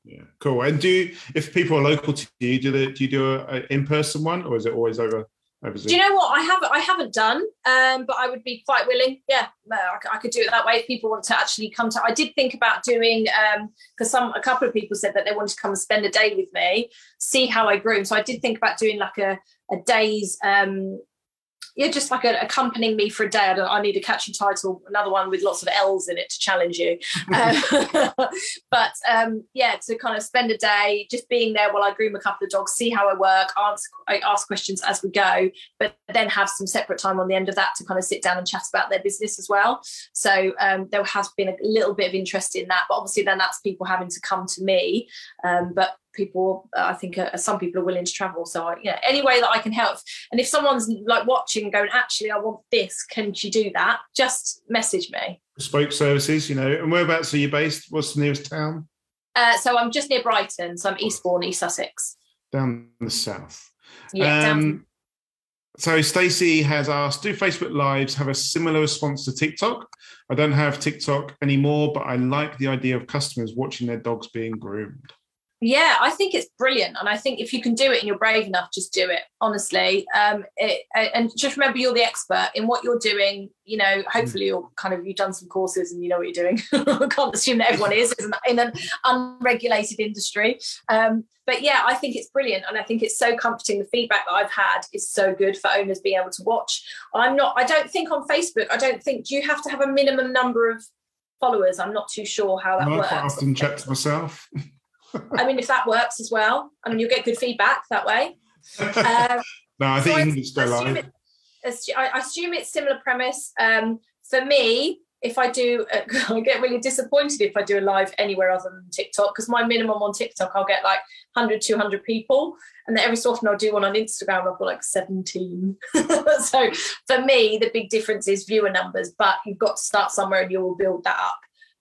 yeah, cool. And do you, if people are local to you, do, they, do you do a, a in-person one or is it always over do you know what I haven't? I haven't done, um, but I would be quite willing. Yeah, I, I, could do it that way if people want to actually come to. I did think about doing because um, some a couple of people said that they wanted to come and spend a day with me, see how I groom. So I did think about doing like a a day's um, yeah, just like a, accompanying me for a day. I, I, need a catchy title, another one with lots of L's in it to challenge you. Um, but um, yeah, to kind of spend a day just being there while I groom a couple of dogs, see how I work, answer, I ask questions as we go, but then have some separate time on the end of that to kind of sit down and chat about their business as well. So um, there has been a little bit of interest in that, but obviously then that's people having to come to me. Um, but people uh, i think uh, some people are willing to travel. So I, you know any way that i can help. And if someone's like watching going actually i want this can you do that? just message me. Bespoke services you know and whereabouts are you based? What's the nearest town? Uh, so i'm just near brighton so i'm eastbourne east sussex. Down the south. Yeah um, down- so Stacey has asked, do Facebook Lives have a similar response to TikTok? I don't have TikTok anymore, but I like the idea of customers watching their dogs being groomed yeah i think it's brilliant and i think if you can do it and you're brave enough just do it honestly. Um it, and just remember you're the expert in what you're doing you know hopefully you're kind of you've done some courses and you know what you're doing. I can't assume that everyone is in an unregulated industry. Um but yeah i think it's brilliant and i think it's so comforting. The feedback that i've had is so good for owners being able to watch. I'm not i don't think on facebook i don't think do you have to have a minimum number of followers? I'm not too sure how that no, works. i often checked myself I mean, if that works as well, I mean, you'll get good feedback that way. Um, no, I think so English go live. I assume it's similar premise. Um, for me, if I do, uh, I get really disappointed if I do a live anywhere other than TikTok because my minimum on TikTok, I'll get like 100, 200 people. And then every so often I'll do one on Instagram, I've got like 17. so for me, the big difference is viewer numbers, but you've got to start somewhere and you will build that up.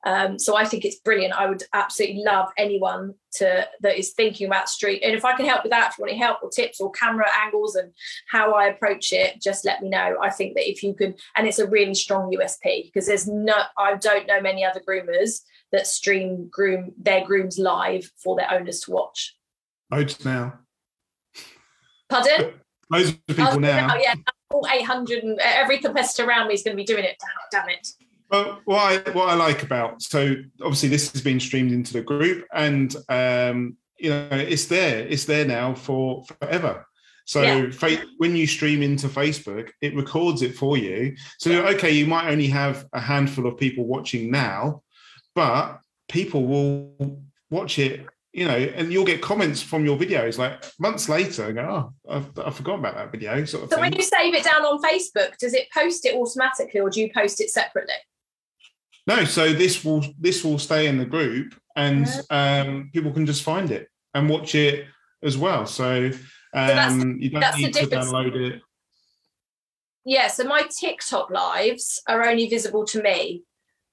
Um, so I think it's brilliant. I would absolutely love anyone to that is thinking about street. And if I can help with that, if you want any help or tips or camera angles and how I approach it, just let me know. I think that if you can, and it's a really strong USP because there's no, I don't know many other groomers that stream groom their grooms live for their owners to watch. Loads now. Pardon? Loads of people oh, now. Yeah, all 800 and every competitor around me is going to be doing it. Damn it. Damn it. Well, what I, what I like about so obviously this has been streamed into the group, and um, you know it's there, it's there now for forever. So yeah. when you stream into Facebook, it records it for you. So okay, you might only have a handful of people watching now, but people will watch it. You know, and you'll get comments from your videos like months later and go, "Oh, I've, I forgot about that video." Sort of so thing. when you save it down on Facebook, does it post it automatically, or do you post it separately? No, so this will this will stay in the group, and um, people can just find it and watch it as well. So, um, so you don't need to download it. Yeah, so my TikTok lives are only visible to me.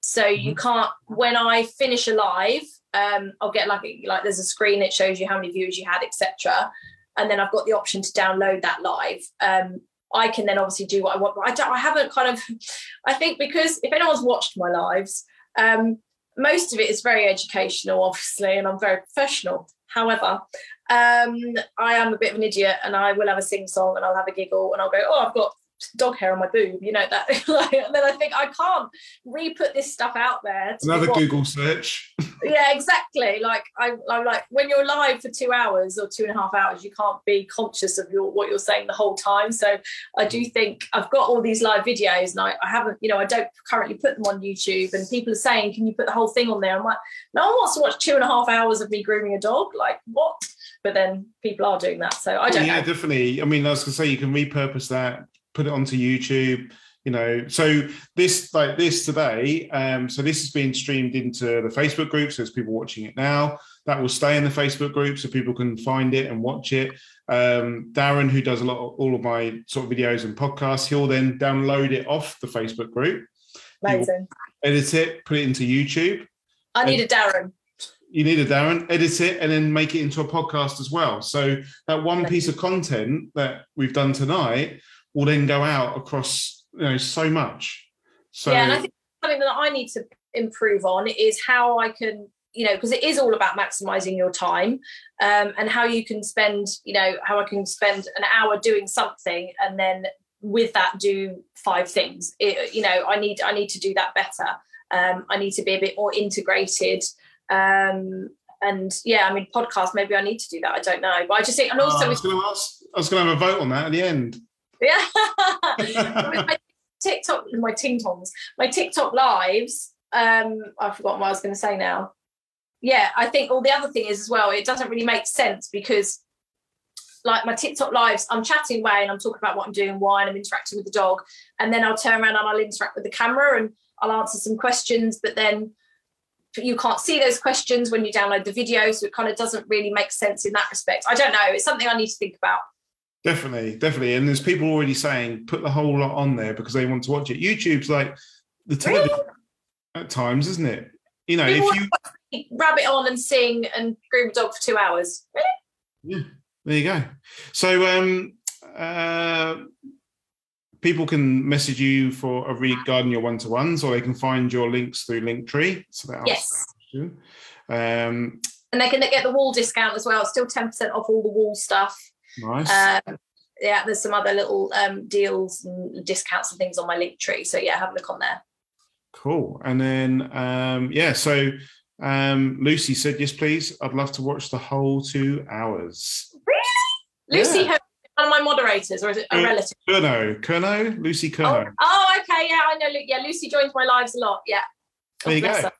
So mm-hmm. you can't when I finish a live, um, I'll get like like there's a screen that shows you how many views you had, etc. And then I've got the option to download that live. Um, I can then obviously do what I want. But I, don't, I haven't kind of, I think because if anyone's watched my lives, um, most of it is very educational, obviously, and I'm very professional. However, um, I am a bit of an idiot and I will have a sing song and I'll have a giggle and I'll go, oh, I've got dog hair on my boob, you know that. and then I think I can't re-put this stuff out there. Another Google search. yeah, exactly. Like I, I'm like when you're live for two hours or two and a half hours, you can't be conscious of your what you're saying the whole time. So I do mm. think I've got all these live videos, and I, I haven't, you know, I don't currently put them on YouTube. And people are saying, "Can you put the whole thing on there?" I'm like, no one wants to watch two and a half hours of me grooming a dog. Like what? But then people are doing that, so I don't. Yeah, know. definitely. I mean, I was gonna say you can repurpose that put it onto YouTube. You know, so this like this today. Um, so this is being streamed into the Facebook group. So there's people watching it now. That will stay in the Facebook group so people can find it and watch it. Um, Darren, who does a lot of all of my sort of videos and podcasts, he'll then download it off the Facebook group. Amazing. Edit it, put it into YouTube. I need a Darren you need a Darren, edit it, and then make it into a podcast as well. So that one piece of content that we've done tonight will then go out across you know so much. So yeah, and I think something that I need to improve on is how I can you know because it is all about maximizing your time um, and how you can spend you know how I can spend an hour doing something and then with that do five things. It, you know I need I need to do that better. Um, I need to be a bit more integrated. Um, and yeah I mean podcast maybe I need to do that. I don't know. But I just think and also uh, I was going to ask I was going to have a vote on that at the end Yeah. my TikTok, my ting tongs, my TikTok lives. Um, I've forgotten what I was going to say now. Yeah, I think all the other thing is as well, it doesn't really make sense because like my TikTok lives, I'm chatting away and I'm talking about what I'm doing, why, and I'm interacting with the dog. And then I'll turn around and I'll interact with the camera and I'll answer some questions, but then you can't see those questions when you download the video. So it kind of doesn't really make sense in that respect. I don't know. It's something I need to think about. Definitely, definitely. And there's people already saying put the whole lot on there because they want to watch it. YouTube's like the television really? at times, isn't it? You know, people if you rabbit on and sing and groom a dog for two hours. Really? Yeah, there you go. So um uh people can message you for a regarding your one-to-ones or they can find your links through linktree so that yes um and they can get the Wahl discount as well still 10% off all the Wahl stuff Nice. Um, yeah, there's some other little um, deals and discounts and things on my link tree. So yeah, have a look on there. Cool. And then um, yeah, so um, Lucy said yes, please. I'd love to watch the whole two hours. Really? Lucy, yeah. one of my moderators, or is it a relative? Kerno, Kerno, Lucy Kerno. Oh, oh, okay, yeah, I know. Yeah, Lucy joins my lives a lot. Yeah. There you go. Her.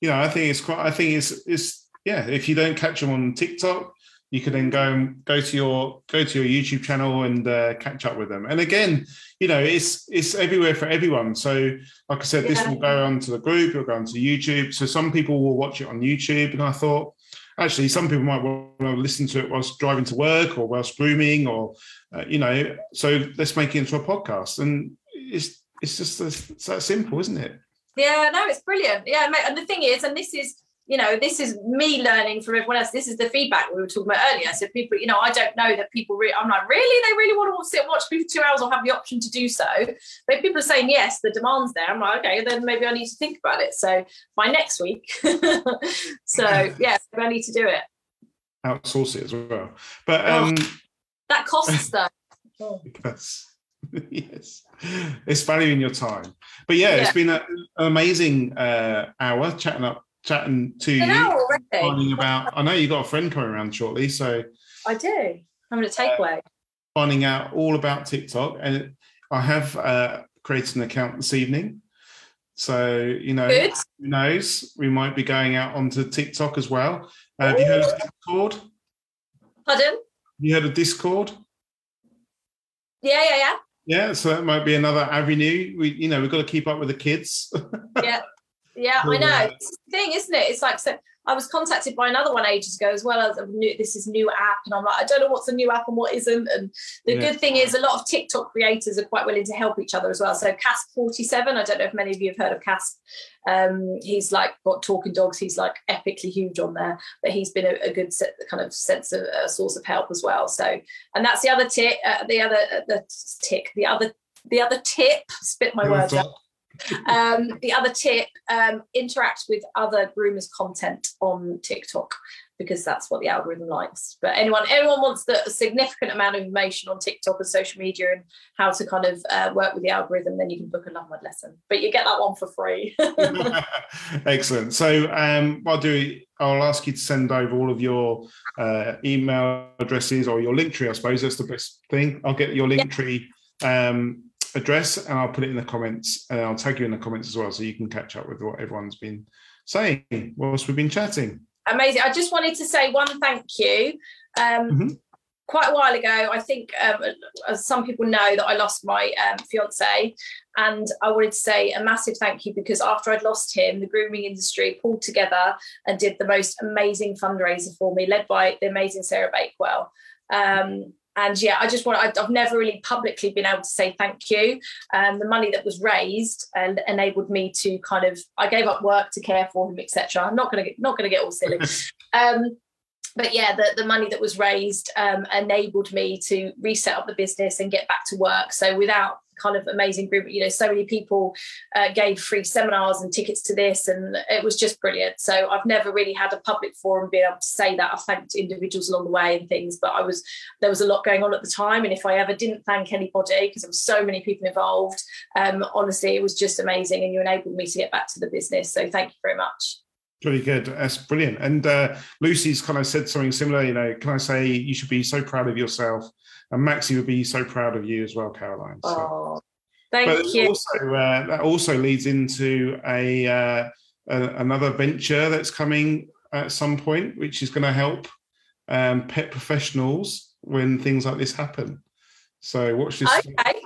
You know, I think it's quite. I think it's it's yeah. If you don't catch them on TikTok, you can then go and go to your go to your YouTube channel and uh, catch up with them. And again, you know, it's it's everywhere for everyone. So, like I said, yeah. this will go onto the group. It'll go onto YouTube. So some people will watch it on YouTube. And I thought, actually, some people might want to listen to it whilst driving to work or whilst grooming, or uh, you know. So let's make it into a podcast. And it's it's just it's that simple, isn't it? Yeah, no, it's brilliant. Yeah, and the thing is, and this is you know, this is me learning from everyone else. This is the feedback we were talking about earlier. So people, you know, I don't know that people. Re- I'm like, really? They really want to sit and watch me for two hours or have the option to do so? But people are saying yes, the demand's there. I'm like, okay, then maybe I need to think about it. So by next week. so yeah, I need to do it. Outsource it as well, but oh, um, oh, that costs though. yes. yes, it's valuing your time. But yeah, yeah. it's been a, an amazing uh, hour chatting up chatting to you, finding about. I know you got a friend coming around shortly, so I do. Having a takeaway. Uh, finding out all about TikTok, and I have uh, created an account this evening. So you know, Good. who knows? We might be going out onto TikTok as well. Uh, have you heard of Discord? Pardon? You heard of Discord? Yeah, yeah, yeah. Yeah, so that might be another avenue. We, you know, we've got to keep up with the kids. yeah, yeah, I know. It's the thing, isn't it? It's like so. I was contacted by another one ages ago as well as new, this is new app, and I'm like, I don't know what's a new app and what isn't. And the yeah. good thing is, a lot of TikTok creators are quite willing to help each other as well. So Casp47, I don't know if many of you have heard of Casp. Um, he's like got talking dogs. He's like epically huge on there, but he's been a, a good set, kind of sense of a source of help as well. So, and that's the other tip. Uh, the other uh, the tick. The other the other tip. Spit my words out um, the other tip um, interact with other groomers content on tiktok because that's what the algorithm likes. But anyone anyone wants the significant amount of information on tiktok and social media and how to kind of uh, work with the algorithm then you can book a love mud lesson. But you get that one for free. Excellent. So um, what i'll do i'll ask you to send over all of your uh, email addresses or your link tree i suppose that's the best thing. I'll get your link yeah. tree um, address and I'll put it in the comments and I'll tag you in the comments as well so you can catch up with what everyone's been saying whilst we've been chatting. Amazing. I just wanted to say one thank you. Um, mm-hmm. Quite a while ago, I think, um, as some people know, that I lost my um, fiance, and I wanted to say a massive thank you because after I'd lost him, the grooming industry pulled together and did the most amazing fundraiser for me, led by the amazing Sarah Bakewell. Um, and yeah, I just want, I've never really publicly been able to say thank you. Um, the money that was raised and enabled me to kind of, I gave up work to care for him, etc. I'm not going to, get, not going to get all silly. Um, but yeah, the, the money that was raised um, enabled me to reset up the business and get back to work. So without kind of amazing group. You know, so many people uh, gave free seminars and tickets to this, and it was just brilliant. So I've never really had a public forum being able to say that. I thanked individuals along the way and things, but I was there was a lot going on at the time, and if I ever didn't thank anybody because there were so many people involved, um, honestly, it was just amazing, and you enabled me to get back to the business. So thank you very much. Really good. That's brilliant. And uh, Lucy's kind of said something similar. You know, can I say you should be so proud of yourself and Maxi would be so proud of you as well, Caroline. So. Oh, thank but you. Also, uh, that also leads into a, uh, a, another venture that's coming at some point, which is going to help um, pet professionals when things like this happen. So watch this. Okay.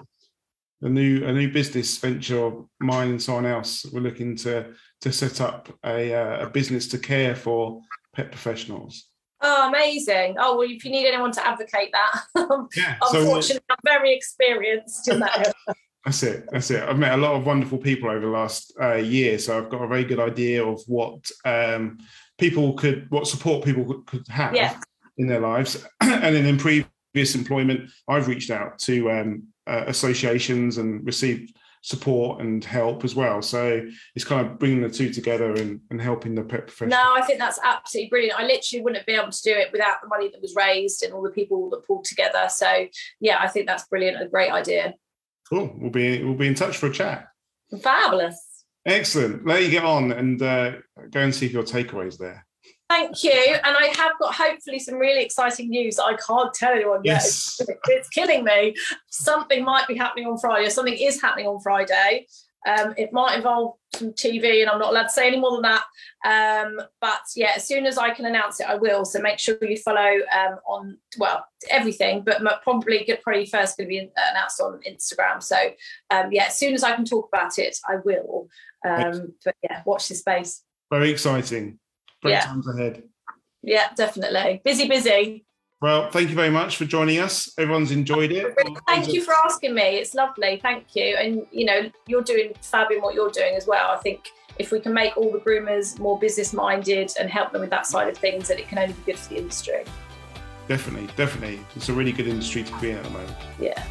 A new a new business venture of mine and someone else. We're looking to to set up a uh, a business to care for pet professionals. Oh, amazing! Oh well, if you need anyone to advocate that, Yeah. unfortunately, I'm very experienced in that. That's it. That's it. I've met a lot of wonderful people over the last uh, year, so I've got a very good idea of what um, people could, what support people could, could have Yeah. in their lives. and then in previous employment, I've reached out to um, uh, associations and received support and help as well. So it's kind of bringing the two together and, and helping the pet profession. No, I think that's absolutely brilliant. I literally wouldn't be able to do it without the money that was raised and all the people that pulled together. So yeah, I think that's brilliant. A great idea. Cool. We'll be we'll be in touch for a chat. Fabulous. Excellent. Let you get on and uh, go and see if your takeaways there. Thank you. And I have got hopefully some really exciting news that I can't tell anyone yet. Yes. It's, it's killing me. Something might be happening on Friday, something is happening on Friday. Um, it might involve some TV, and I'm not allowed to say any more than that. Um, but yeah, as soon as I can announce it, I will. So make sure you follow um, on well everything, but probably probably first going to be announced on Instagram. So um, yeah, as soon as I can talk about it, I will. Um, but yeah, watch this space. Very exciting. Great Yeah. times ahead. Yeah, definitely. Busy, busy. Well, thank you very much for joining us. Everyone's enjoyed it. Thank you for asking me. It's lovely. Thank you. And you know, you're doing fab in what you're doing as well. I think if we can make all the groomers more business minded and help them with that side of things, then it can only be good for the industry. Definitely, definitely. It's a really good industry to be in at the moment. Yeah.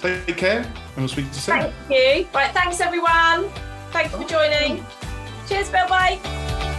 Take care, and we'll speak to you soon. Thank you. Right. Thanks, everyone. Thanks for joining. Cheers, Bill. Bye.